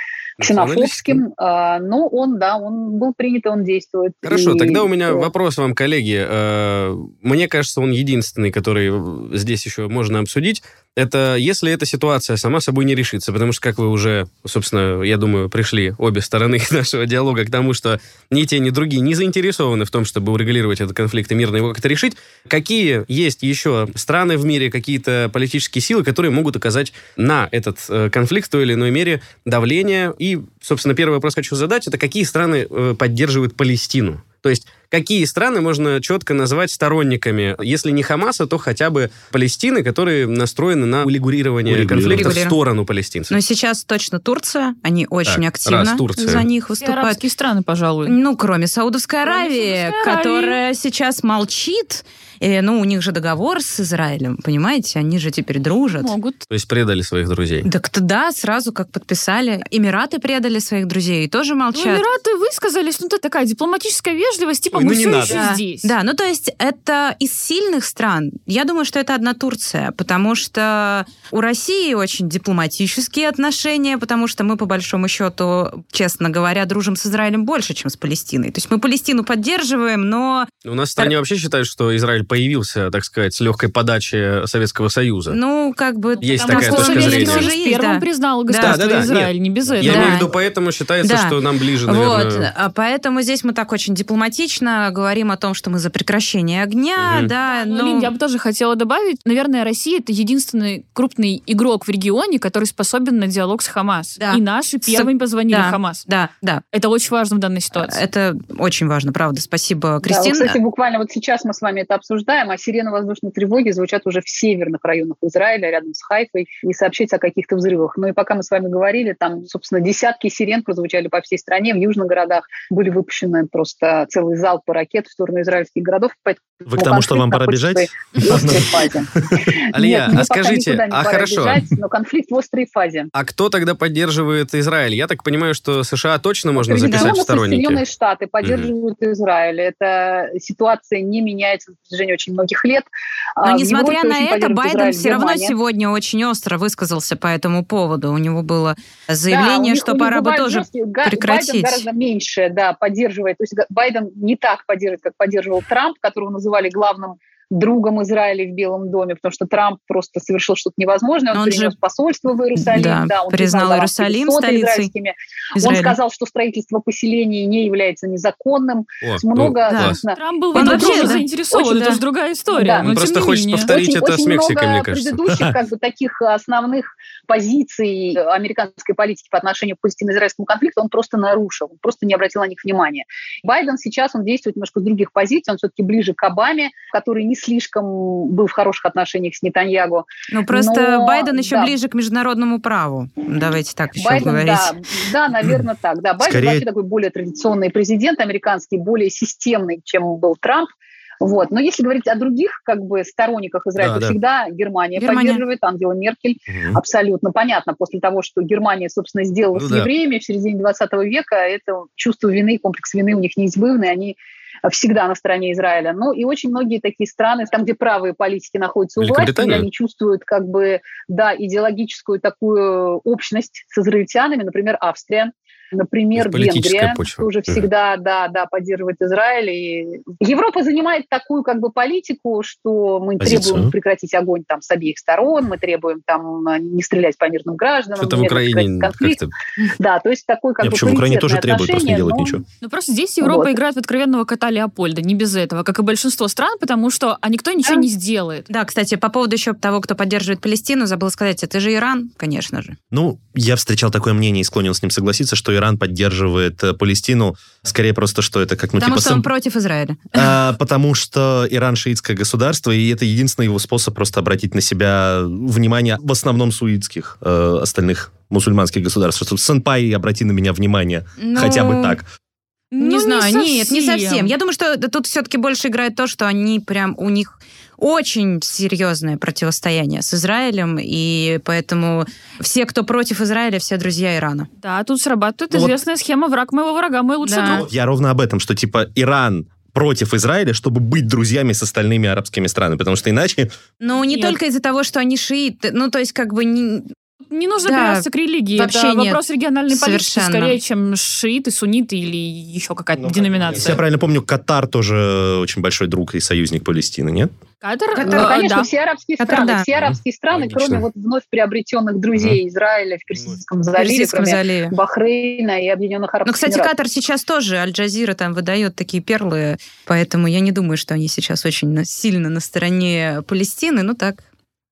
ксенофобским, э, но он, да, он был принят, и он действует. Хорошо, И, тогда у меня вопрос вам, коллеги. Э, Мне кажется, он единственный, который здесь еще можно обсудить. Это если эта ситуация сама собой не решится, потому что, как вы уже, собственно, я думаю, пришли обе стороны нашего диалога к тому, что ни те, ни другие не заинтересованы в том, чтобы урегулировать этот конфликт и мирно его как-то решить. Какие есть еще страны в мире, какие-то политические силы, которые могут оказать на этот э, конфликт в той или иной мере давление? И, собственно, первый вопрос хочу задать, это какие страны э, поддерживают Палестину? То есть какие страны можно четко назвать сторонниками, если не Хамаса, то хотя бы Палестины, которые настроены на урегулирование Урегулирование. конфликта в сторону палестинцев? Но сейчас точно Турция, они очень Так, активно раз Турция. за них выступают. арабские страны, пожалуй. Ну, кроме Саудовской Кроме Аравии, Аравии. которая сейчас молчит. Э, ну, у них же договор с Израилем, понимаете? Они же теперь дружат. Могут. То есть предали своих друзей. Так да, сразу как подписали. Эмираты предали своих друзей и тоже Ну, молчат. Эмираты высказались, ну, это такая дипломатическая вежливость, типа, мы ну не все надо. еще Да, здесь. Да, ну то есть это из сильных стран. Я думаю, что это одна Турция, потому что у России очень дипломатические отношения, потому что мы, по большому счету, честно говоря, дружим с Израилем больше, чем с Палестиной. То есть мы Палестину поддерживаем, но, У нас в стране вообще считают, что Израиль появился, так сказать, с легкой подачи Советского Союза. ну, как бы... Есть Потому такая точка Советский зрения. Союз Есть, первым да. признал Да. государство Да-да-да, Израиль, не без этого. Я Да. имею в виду, поэтому считается, Да. что нам ближе, Вот, наверное... а поэтому здесь мы так очень дипломатично говорим о том, что мы за прекращение огня, Мгм. да, Ну, но... Лин, я бы тоже хотела добавить, наверное, Россия это единственный крупный игрок в регионе, который способен на диалог с Хамас. Да. И наши первыми позвонили да. Хамас. Да, да, Это очень важно в данной ситуации. это очень важно, правда. Спасибо, Да, вот, Кристина. кстати, буквально вот сейчас мы с вами это обсуждаем, а сирены воздушной тревоги звучат уже в северных районах Израиля, рядом с Хайфой, и сообщается о каких-то взрывах. Ну и пока мы с вами говорили, там, собственно, десятки сирен прозвучали по всей стране, в южных городах были выпущены просто целый залпы ракет в сторону израильских городов. поэтому Вы к тому, что вам пора бежать? Алия, а скажите, а хорошо. но конфликт в острой фазе. А кто тогда поддерживает Израиль? Я так понимаю, что США точно можно записать в сторонники. Соединенные Штаты поддерживают Израиль. Эта ситуация не меняется на протяжении очень многих лет. Но А несмотря на это, Байден все равно сегодня очень остро высказался по этому поводу. У него было заявление, что пора бы тоже прекратить. Байден гораздо меньше, да, поддерживает. То есть Байден не так поддерживает, как поддерживал Трамп, которого называли главным другом Израиля в Белом доме, потому что Трамп просто совершил что-то невозможное. Он, он же- посольство в Иерусалим, Да, да, он признал Иерусалим столицей. Он сказал, что строительство поселений не является незаконным. О, Много, класс. собственно, Трамп был в Он этом тоже да, заинтересован, очень, это да. же другая история. Да. Он просто хочет менее. повторить очень, это с очень Мексикой, много мне кажется. предыдущих как бы таких основных позиций американской политики по отношению к палестино-израильскому конфликту он просто нарушил, он просто не обратил на них внимания. Байден сейчас он действует немножко с других позиций, он все-таки ближе к Обаме, который не слишком был в хороших отношениях с Нетаньягу. Ну, просто Но, Байден еще да. ближе к международному праву. Давайте так еще Байден, говорить. да, да, наверное, так. Да, Байден Скорее- вообще такой более традиционный президент американский, более системный, чем был Трамп. Вот. Но если говорить о других как бы сторонниках Израиля, Да, то да. всегда Германия, Германия. поддерживает Ангела Меркель. Мгм. Абсолютно понятно. После того, что Германия, собственно, сделала Ну с да. евреями в середине 20 века, это чувство вины, комплекс вины у них неизбывный, они всегда на стороне Израиля. Ну и очень многие такие страны, там, где правые политики находятся у власти, они чувствуют как бы, да, идеологическую такую общность с израильтянами, например, Австрия. Например, Венгрия почва. тоже всегда, да, да, поддерживает Израиль. И Европа занимает такую как бы политику, что мы Позицию. требуем прекратить огонь там с обеих сторон, мы требуем там не стрелять по мирным гражданам. Что-то в Украине конфликт. как-то... Да, то есть такой как Не, бы почему в Украине тоже требуют просто не делать но- ничего. Ну просто здесь Европа Вот. играет в откровенного кота Леопольда, не без этого, как и большинство стран, потому что а никто ничего Да. не сделает. Да, кстати, по поводу еще того, кто поддерживает Палестину, забыла сказать, это же Иран, конечно же. Ну, я встречал такое мнение и склонен с ним согласиться, что Иран поддерживает э, Палестину, скорее просто, что это как, ну, потому типа... что он сам- против Израиля. А, потому что Иран шиитское государство, и это единственный его способ просто обратить на себя внимание в основном суитских э, остальных мусульманских государств. Что сенпай, обрати на меня внимание. Ну, Хотя бы так. Не Ну, знаю, нет, не совсем. Я думаю, что тут все-таки больше играет то, что они прям, у них очень серьезное противостояние с Израилем, и поэтому все, кто против Израиля, все друзья Ирана. Да, тут срабатывает Ну вот- известная схема «враг моего врага, мой лучший Да. друг». Я ровно об этом, что типа Иран против Израиля, чтобы быть друзьями с остальными арабскими странами, потому что иначе Ну, не Нет. только из-за того, что они шииты, ну, то есть как бы не... Не нужно Да, привязываться к религии. вообще это нет. вопрос региональной политики, Совершенно. скорее, чем шииты, сунниты или еще какая-то Если я деноминация. правильно помню, Катар тоже очень большой друг и союзник Палестины, нет? Катар? Катар, Ну, э, конечно, да. все арабские Катар, страны, да. все арабские страны, Логично. кроме вот вновь приобретенных друзей Израиля в Персидском В заливе, Персидском кроме заливе. Бахрейна и Объединенных Арабских Ну, кстати, Эмиратов. Катар сейчас тоже, Аль-Джазира там выдает такие перлы, поэтому я не думаю, что они сейчас очень сильно на стороне Палестины, ну так,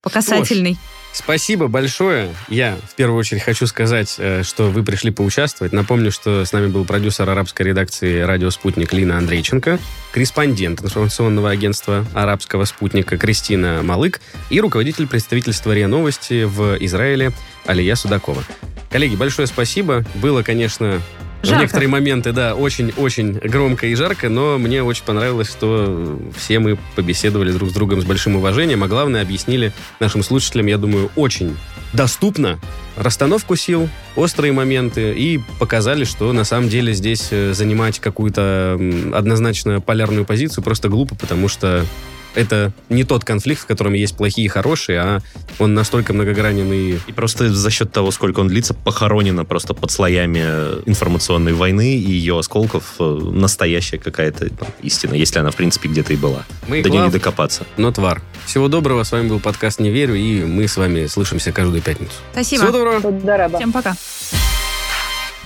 по касательной. Спасибо большое. Я в первую очередь хочу сказать, э, что вы пришли поучаствовать. Напомню, что с нами был продюсер арабской редакции «Радио Спутник» Лина Андрейченко, корреспондент информационного агентства «Арабского спутника» Кристина Малык и руководитель представительства РИА Новости в Израиле Алия Судакова. Коллеги, большое спасибо. Было, конечно, Жарко. В некоторые моменты, да, очень-очень громко и жарко, но мне очень понравилось, что все мы побеседовали друг с другом с большим уважением, а главное, объяснили нашим слушателям, я думаю, очень доступно расстановку сил, острые моменты и показали, что на самом деле здесь э, занимать какую-то однозначно полярную позицию просто глупо, потому что это не тот конфликт, в котором есть плохие и хорошие, а он настолько многогранен и И просто за счет того, сколько он длится, похоронено просто под слоями информационной войны и ее осколков э, настоящая какая-то истина, если она, в принципе, где-то и была. мы До нее не докопаться. но твар. Всего доброго, с вами был подкаст «Не верю», и мы с вами слышимся каждую пятницу. Спасибо. Всего доброго! Всем пока.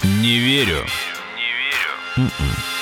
Не верю. М-м.